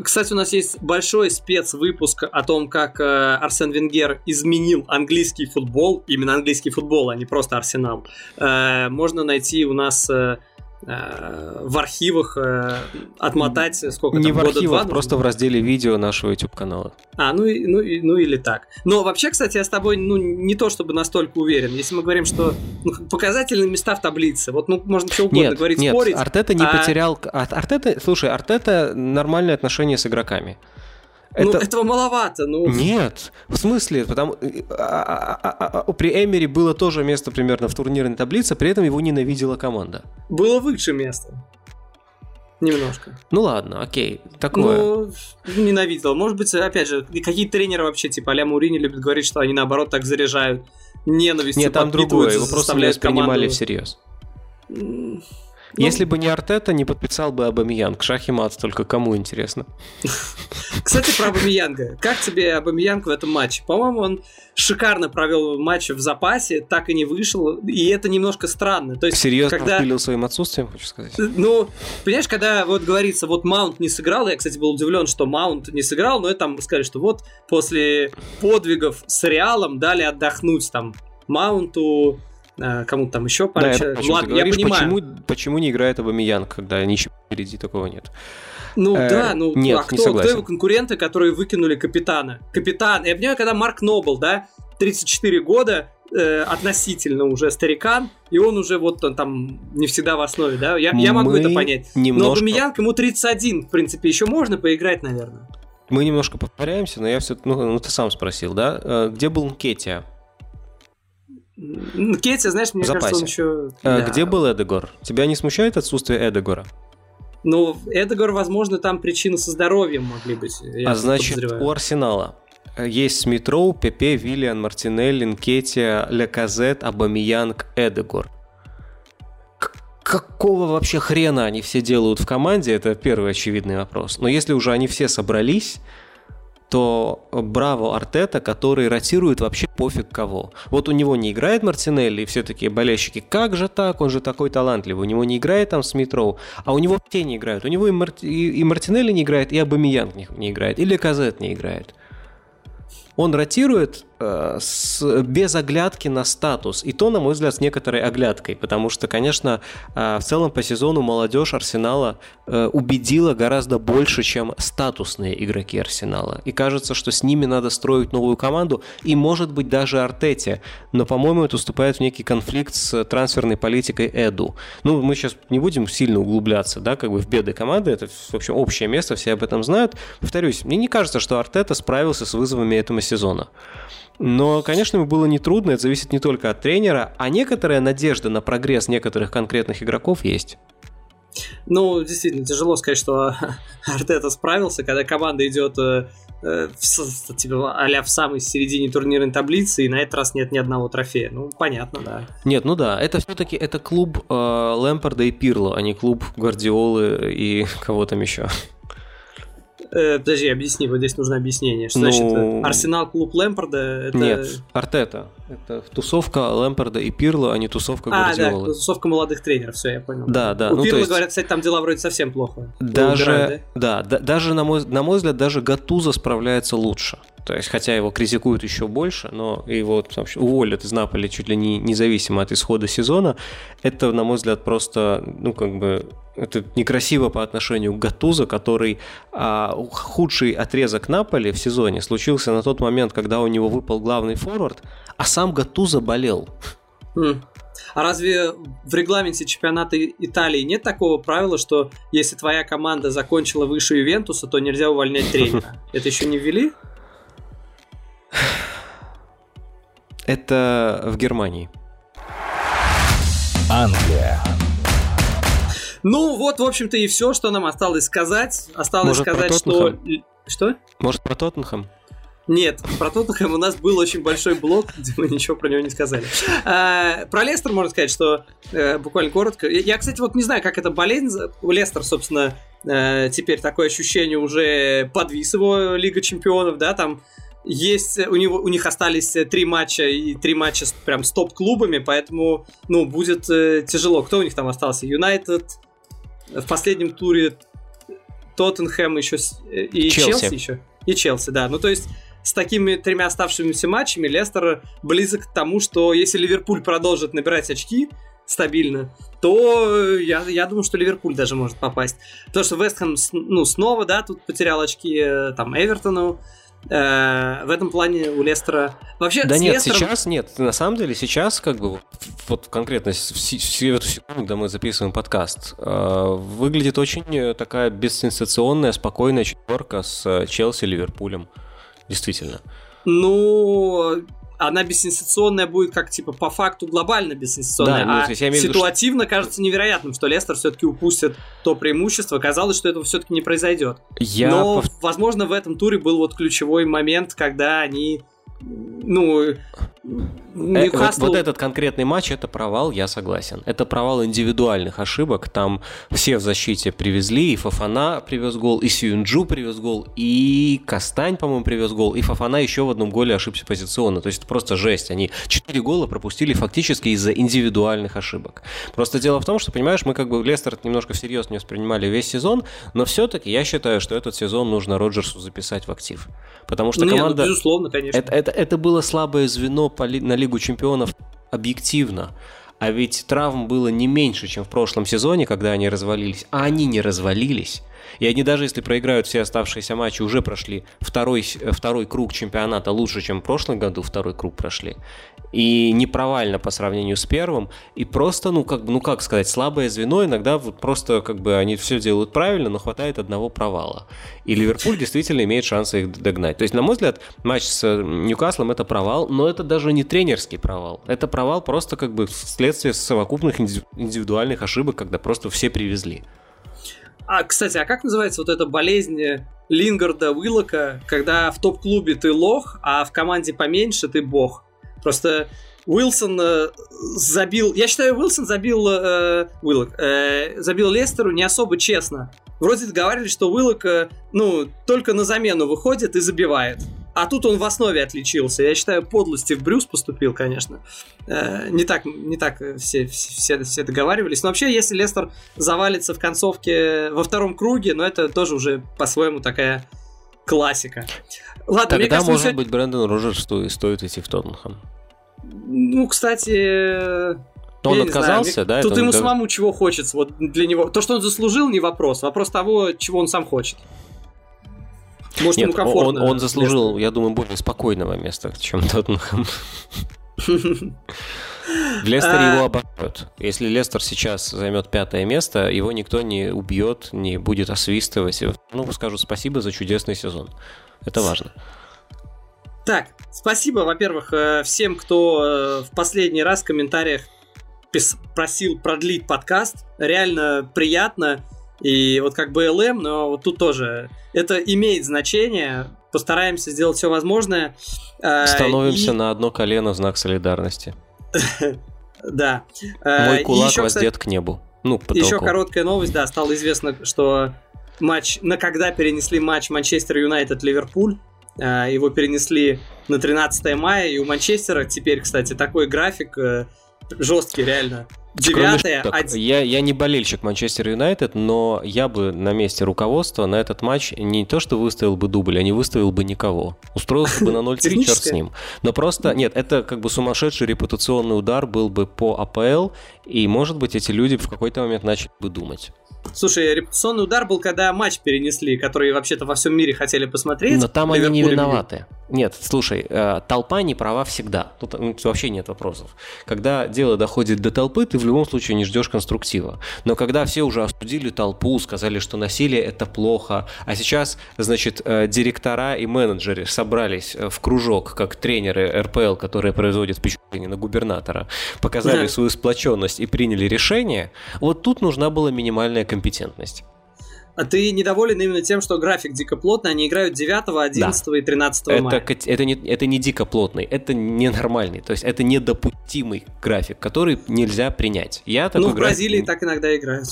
Кстати, у нас есть большой спецвыпуск о том, как э, Арсен Венгер изменил английский футбол, именно английский футбол, а не просто Арсенал. Э, можно найти у нас э, в архивах э, отмотать сколько Не там, в года архивах, два, просто в разделе видео нашего YouTube канала. А, ну, ну, ну или так. Но вообще, кстати, я с тобой ну, не то чтобы настолько уверен. Если мы говорим, что ну, показательные места в таблице, вот ну, можно что угодно нет, говорить, нет, спорить. Артета не а... потерял... Артета, слушай, Артета нормальные отношения с игроками. Ну, это... этого маловато, ну. Нет, в смысле, потому а, а, а, при Эмери было тоже место примерно в турнирной таблице, при этом его ненавидела команда. Было выше место. Немножко. Ну ладно, окей, такое. Ну, ненавидел. Может быть, опять же, какие тренеры вообще, типа Аля Мурини любят говорить, что они наоборот так заряжают ненавистью. Нет, там другое, его просто не воспринимали всерьез. Ну, Если бы не Артета, не подписал бы Абамиянг. Шах и мат, только кому интересно. *laughs* Кстати, про Абамиянга. Как тебе Абамиянг в этом матче? По-моему, он шикарно провел матч в запасе, так и не вышел, и это немножко странно. То есть, Серьезно когда... пилил своим отсутствием, хочешь сказать? Ну, понимаешь, когда вот говорится, вот Маунт не сыграл, я, кстати, был удивлен, что Маунт не сыграл, но это там сказали, что вот после подвигов с Реалом дали отдохнуть там Маунту, кому-то там еще пара да, человек. Я, Ладно, говоришь, я понимаю. Почему, почему не играет Абамиян, когда ничего впереди такого нет? Ну э, да, ну нет, а кто, не кто его конкуренты, которые выкинули капитана? Капитан, я понимаю, когда Марк Нобл, да, 34 года, э, относительно уже старикан, и он уже вот он там не всегда в основе, да, я, я могу это понять. Немножко... Но Абамиян, ему 31, в принципе, еще можно поиграть, наверное. Мы немножко повторяемся, но я все, ну, ну ты сам спросил, да, э, где был Кетия? Кетти, знаешь, мне кажется, он еще... А, да. Где был Эдегор? Тебя не смущает отсутствие Эдегора? Ну, Эдегор, возможно, там причины со здоровьем могли быть. а значит, у Арсенала есть Смитроу, Пепе, Виллиан, Мартинелли, Нкетия, Леказет, Абамиянг, Эдегор. Какого вообще хрена они все делают в команде? Это первый очевидный вопрос. Но если уже они все собрались, то браво Артета, который ротирует вообще пофиг кого. Вот у него не играет Мартинелли, и все такие болельщики, как же так, он же такой талантливый. У него не играет там Смитроу, а у него все не играют. У него и, Марти... и Мартинелли не играет, и Абамиянг не, играет, или Казет не играет. Он ротирует с, без оглядки на статус. И то, на мой взгляд, с некоторой оглядкой, потому что, конечно, э, в целом по сезону молодежь Арсенала э, убедила гораздо больше, чем статусные игроки Арсенала. И кажется, что с ними надо строить новую команду, и, может быть, даже Артете. Но, по-моему, это уступает в некий конфликт с трансферной политикой Эду. Ну, мы сейчас не будем сильно углубляться, да, как бы в беды команды, это, в общем, общее место, все об этом знают. Повторюсь, мне не кажется, что Артета справился с вызовами этого сезона. Но, конечно, ему было нетрудно, это зависит не только от тренера, а некоторая надежда на прогресс некоторых конкретных игроков есть. Ну, действительно, тяжело сказать, что *laughs* Артета справился, когда команда идет э, э, в, типа, а в самой середине турнирной таблицы, и на этот раз нет ни одного трофея. Ну, понятно, да. Нет, ну да, это все-таки это клуб э, Лэмпорда и Пирло, а не клуб Гвардиолы и *laughs* кого там еще. Э, подожди, объясни, вот здесь нужно объяснение. Что ну... значит Арсенал клуб Лэмпорда? Это... Нет, Артета. Это тусовка Лэмпорда и Пирла, а не тусовка а, Гвардиолы. да, тусовка молодых тренеров, все, я понял. Да, да. У ну, Пирла, есть... говорят, кстати, там дела вроде совсем плохо. Даже, убирают, да? Да, да, даже, на мой, на мой взгляд, даже Гатуза справляется лучше. То есть, хотя его критикуют еще больше, но его вообще, уволят из Наполи чуть ли не независимо от исхода сезона, это, на мой взгляд, просто, ну, как бы, это некрасиво по отношению к Гатузо, который а, худший отрезок Наполи в сезоне случился на тот момент, когда у него выпал главный форвард, а сам Гатузо болел. Mm. А разве в регламенте чемпионата Италии нет такого правила, что если твоя команда закончила выше Ювентуса, то нельзя увольнять тренера? *laughs* Это еще не ввели? Это в Германии. Англия. Ну вот, в общем-то, и все, что нам осталось сказать. Осталось Может, сказать, что... Что? Может, про Тоттенхэм? Нет, про Тоттенхэм у нас был очень большой блок, где мы ничего про него не сказали. А, про Лестер можно сказать, что э, буквально коротко. Я, кстати, вот не знаю, как это болезнь. Лестер, собственно, э, теперь такое ощущение уже подвис его Лига Чемпионов, да, там есть у него у них остались три матча и три матча с, прям с топ-клубами, поэтому ну будет э, тяжело. Кто у них там остался? Юнайтед в последнем туре Тоттенхэм еще э, и Челси. Челси еще и Челси, да. Ну то есть с такими тремя оставшимися матчами Лестер близок к тому, что если Ливерпуль продолжит набирать очки стабильно, то э, я, я думаю, что Ливерпуль даже может попасть. Потому что Вестхэм ну, снова, да, тут потерял очки э, там Эвертону, Э, в этом плане у Лестера... Вообще, да нет, Лестером... сейчас нет. На самом деле сейчас как бы вот конкретно в, в эту секунду, когда мы записываем подкаст, э, выглядит очень э, такая бессенсационная, спокойная четверка с Челси, Ливерпулем. Действительно. Ну, она бессенсационная будет как, типа, по факту глобально бессенсационная, да, ну, а ситуативно виду, что... кажется невероятным, что Лестер все-таки упустит то преимущество. Казалось, что этого все-таки не произойдет. Я Но, пов... возможно, в этом туре был вот ключевой момент, когда они ну, Ньюкасл... вот, вот этот конкретный матч это провал, я согласен. Это провал индивидуальных ошибок. Там все в защите привезли, и Фафана привез гол, и Сюнджу привез гол, и Кастань, по-моему, привез гол, и Фафана еще в одном голе ошибся позиционно. То есть это просто жесть. Они четыре гола пропустили фактически из-за индивидуальных ошибок. Просто дело в том, что, понимаешь, мы как бы Лестер немножко всерьез не воспринимали весь сезон, но все-таки я считаю, что этот сезон нужно Роджерсу записать в актив. Потому что ну, команда... Не, ну, безусловно, конечно. Это, это, это было слабое звено по, на Лигу чемпионов объективно. А ведь травм было не меньше, чем в прошлом сезоне, когда они развалились. А они не развалились. И они даже если проиграют все оставшиеся матчи, уже прошли второй, второй круг чемпионата лучше, чем в прошлом году второй круг прошли и не провально по сравнению с первым, и просто, ну, как ну, как сказать, слабое звено, иногда вот просто, как бы, они все делают правильно, но хватает одного провала. И Ливерпуль действительно имеет шансы их догнать. То есть, на мой взгляд, матч с Ньюкаслом это провал, но это даже не тренерский провал. Это провал просто, как бы, вследствие совокупных индивидуальных ошибок, когда просто все привезли. А, кстати, а как называется вот эта болезнь Лингарда Уиллока, когда в топ-клубе ты лох, а в команде поменьше ты бог? Просто Уилсон э, забил... Я считаю, Уилсон забил... Э, Уиллок, э, забил Лестеру не особо честно. Вроде договаривались, что Уиллок, э, ну, только на замену выходит и забивает. А тут он в основе отличился. Я считаю, подлости в Брюс поступил, конечно. Э, не так, не так все, все, все договаривались. Но вообще, если Лестер завалится в концовке во втором круге, ну, это тоже уже по-своему такая классика. Ладно, Тогда, мне кажется, может быть, Брэндон Роджерс стоит идти в Тоттенхэм. Ну, кстати... Но он отказался, знаю, да? Тут ему он... самому чего хочется. Вот для него. То, что он заслужил, не вопрос. Вопрос того, чего он сам хочет. Может, Нет, ему комфортно. Он, он заслужил, место. я думаю, более спокойного места, чем Тоттенхэм. *laughs* В Лестере его а. обогнают. Если Лестер сейчас займет пятое место, его никто не убьет, не будет освистывать. Ну, скажу спасибо за чудесный сезон. Это важно. Так, спасибо, во-первых, э, всем, кто э, в последний раз в комментариях просил продлить подкаст. Реально приятно. И вот как ЛМ, но вот тут тоже это имеет значение. Постараемся сделать все возможное. А, Становимся и... на одно колено в знак солидарности. *laughs* Да. Мой кулак воздет к небу. Ну, Еще короткая новость, да, стало известно, что матч, на когда перенесли матч Манчестер Юнайтед-Ливерпуль. А, его перенесли на 13 мая, и у Манчестера теперь, кстати, такой график э, жесткий, реально. Девятое. Я, я не болельщик Манчестер Юнайтед, но я бы на месте руководства на этот матч не то что выставил бы дубль, а не выставил бы никого. Устроился бы на 0-3, черт с ним. Но просто, нет, это как бы сумасшедший репутационный удар был бы по АПЛ, и, может быть, эти люди в какой-то момент начали бы думать. Слушай, репутационный удар был, когда матч перенесли, который вообще-то во всем мире хотели посмотреть. Но там они не виноваты. Нет, слушай, э, толпа не права всегда. Тут вообще нет вопросов. Когда дело доходит до толпы, ты в любом случае не ждешь конструктива. Но когда все уже осудили толпу, сказали, что насилие это плохо, а сейчас, значит, э, директора и менеджеры собрались э, в кружок, как тренеры РПЛ, которые производят впечатление на губернатора, показали свою сплоченность и приняли решение, вот тут нужна была минимальная компетентность. А ты недоволен именно тем, что график дико плотный, они играют 9, 11 да. и 13 это, мая. Это не, это не дико плотный, это ненормальный, то есть это недопустимый график, который нельзя принять. Я ну, в Бразилии так иногда играют.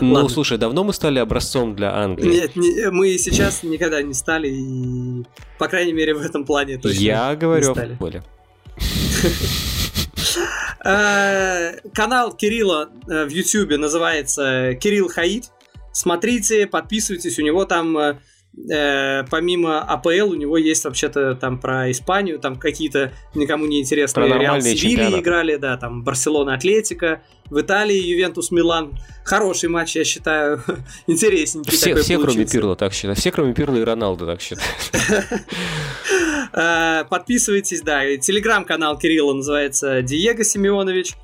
Ну, Ладно. слушай, давно мы стали образцом для Англии? Нет, не, мы сейчас никогда не стали, и, по крайней мере, в этом плане точно Я говорю о футболе. *laughs* Э, канал Кирилла э, в Ютьюбе называется Кирилл Хаид. Смотрите, подписывайтесь, у него там э, помимо АПЛ у него есть вообще-то там про Испанию, там какие-то никому не интересные Реал Севилья играли, да, там Барселона Атлетика, в Италии Ювентус Милан. Хороший матч, я считаю, *laughs* интересненький все, все кроме Пирла так считают, все кроме Пирла и Роналду так считают. *laughs* Э, подписывайтесь, да. Телеграм-канал Кирилла называется Диего Семенович.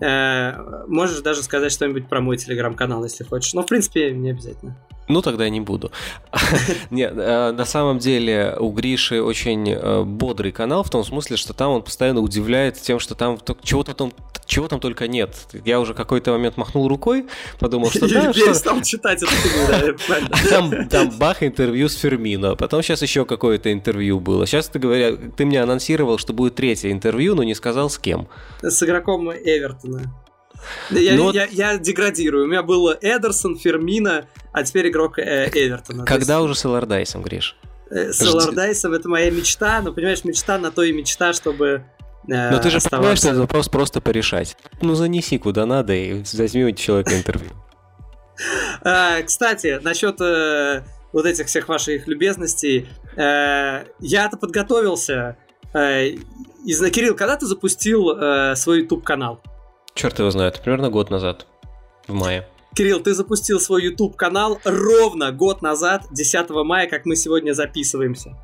Э, можешь даже сказать что-нибудь про мой телеграм-канал, если хочешь. Но, в принципе, не обязательно. Ну, тогда я не буду. *laughs* Нет, э, на самом деле у Гриши очень э, бодрый канал, в том смысле, что там он постоянно удивляет тем, что там чего-то там, чего там только нет. Я уже какой-то момент махнул рукой, подумал, что *laughs* да, что... стал читать это *laughs* там, там бах, интервью с Фермино, потом сейчас еще какое-то интервью было. Сейчас ты говоря, ты мне анонсировал, что будет третье интервью, но не сказал с кем. С игроком Эвертона. Я, Но... я, я деградирую. У меня был Эдерсон, Фермина, а теперь игрок э, Эвертона. Когда есть... уже с Элардайсом, Гриш? Э, с Элардайсом это моя мечта, но понимаешь, мечта на то и мечта, чтобы э, Но ты же оставаться... понимаешь, что этот вопрос просто порешать. Ну, занеси куда надо и возьми у человека интервью. А, кстати, насчет э, вот этих всех ваших любезностей. Я-то подготовился. Кирилл, когда ты запустил свой YouTube-канал? Черт его знает, примерно год назад, в мае. Кирилл, ты запустил свой YouTube канал ровно год назад, 10 мая, как мы сегодня записываемся.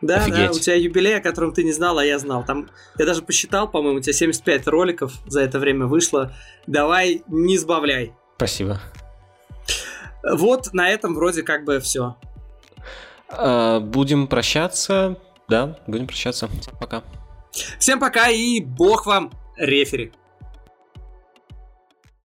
Да, Офигеть. да, у тебя юбилей, о котором ты не знал, а я знал. Там, я даже посчитал, по-моему, у тебя 75 роликов за это время вышло. Давай, не сбавляй. Спасибо. Вот на этом вроде как бы все. А, будем прощаться. Да, будем прощаться. Всем пока. Всем пока и бог вам рефери.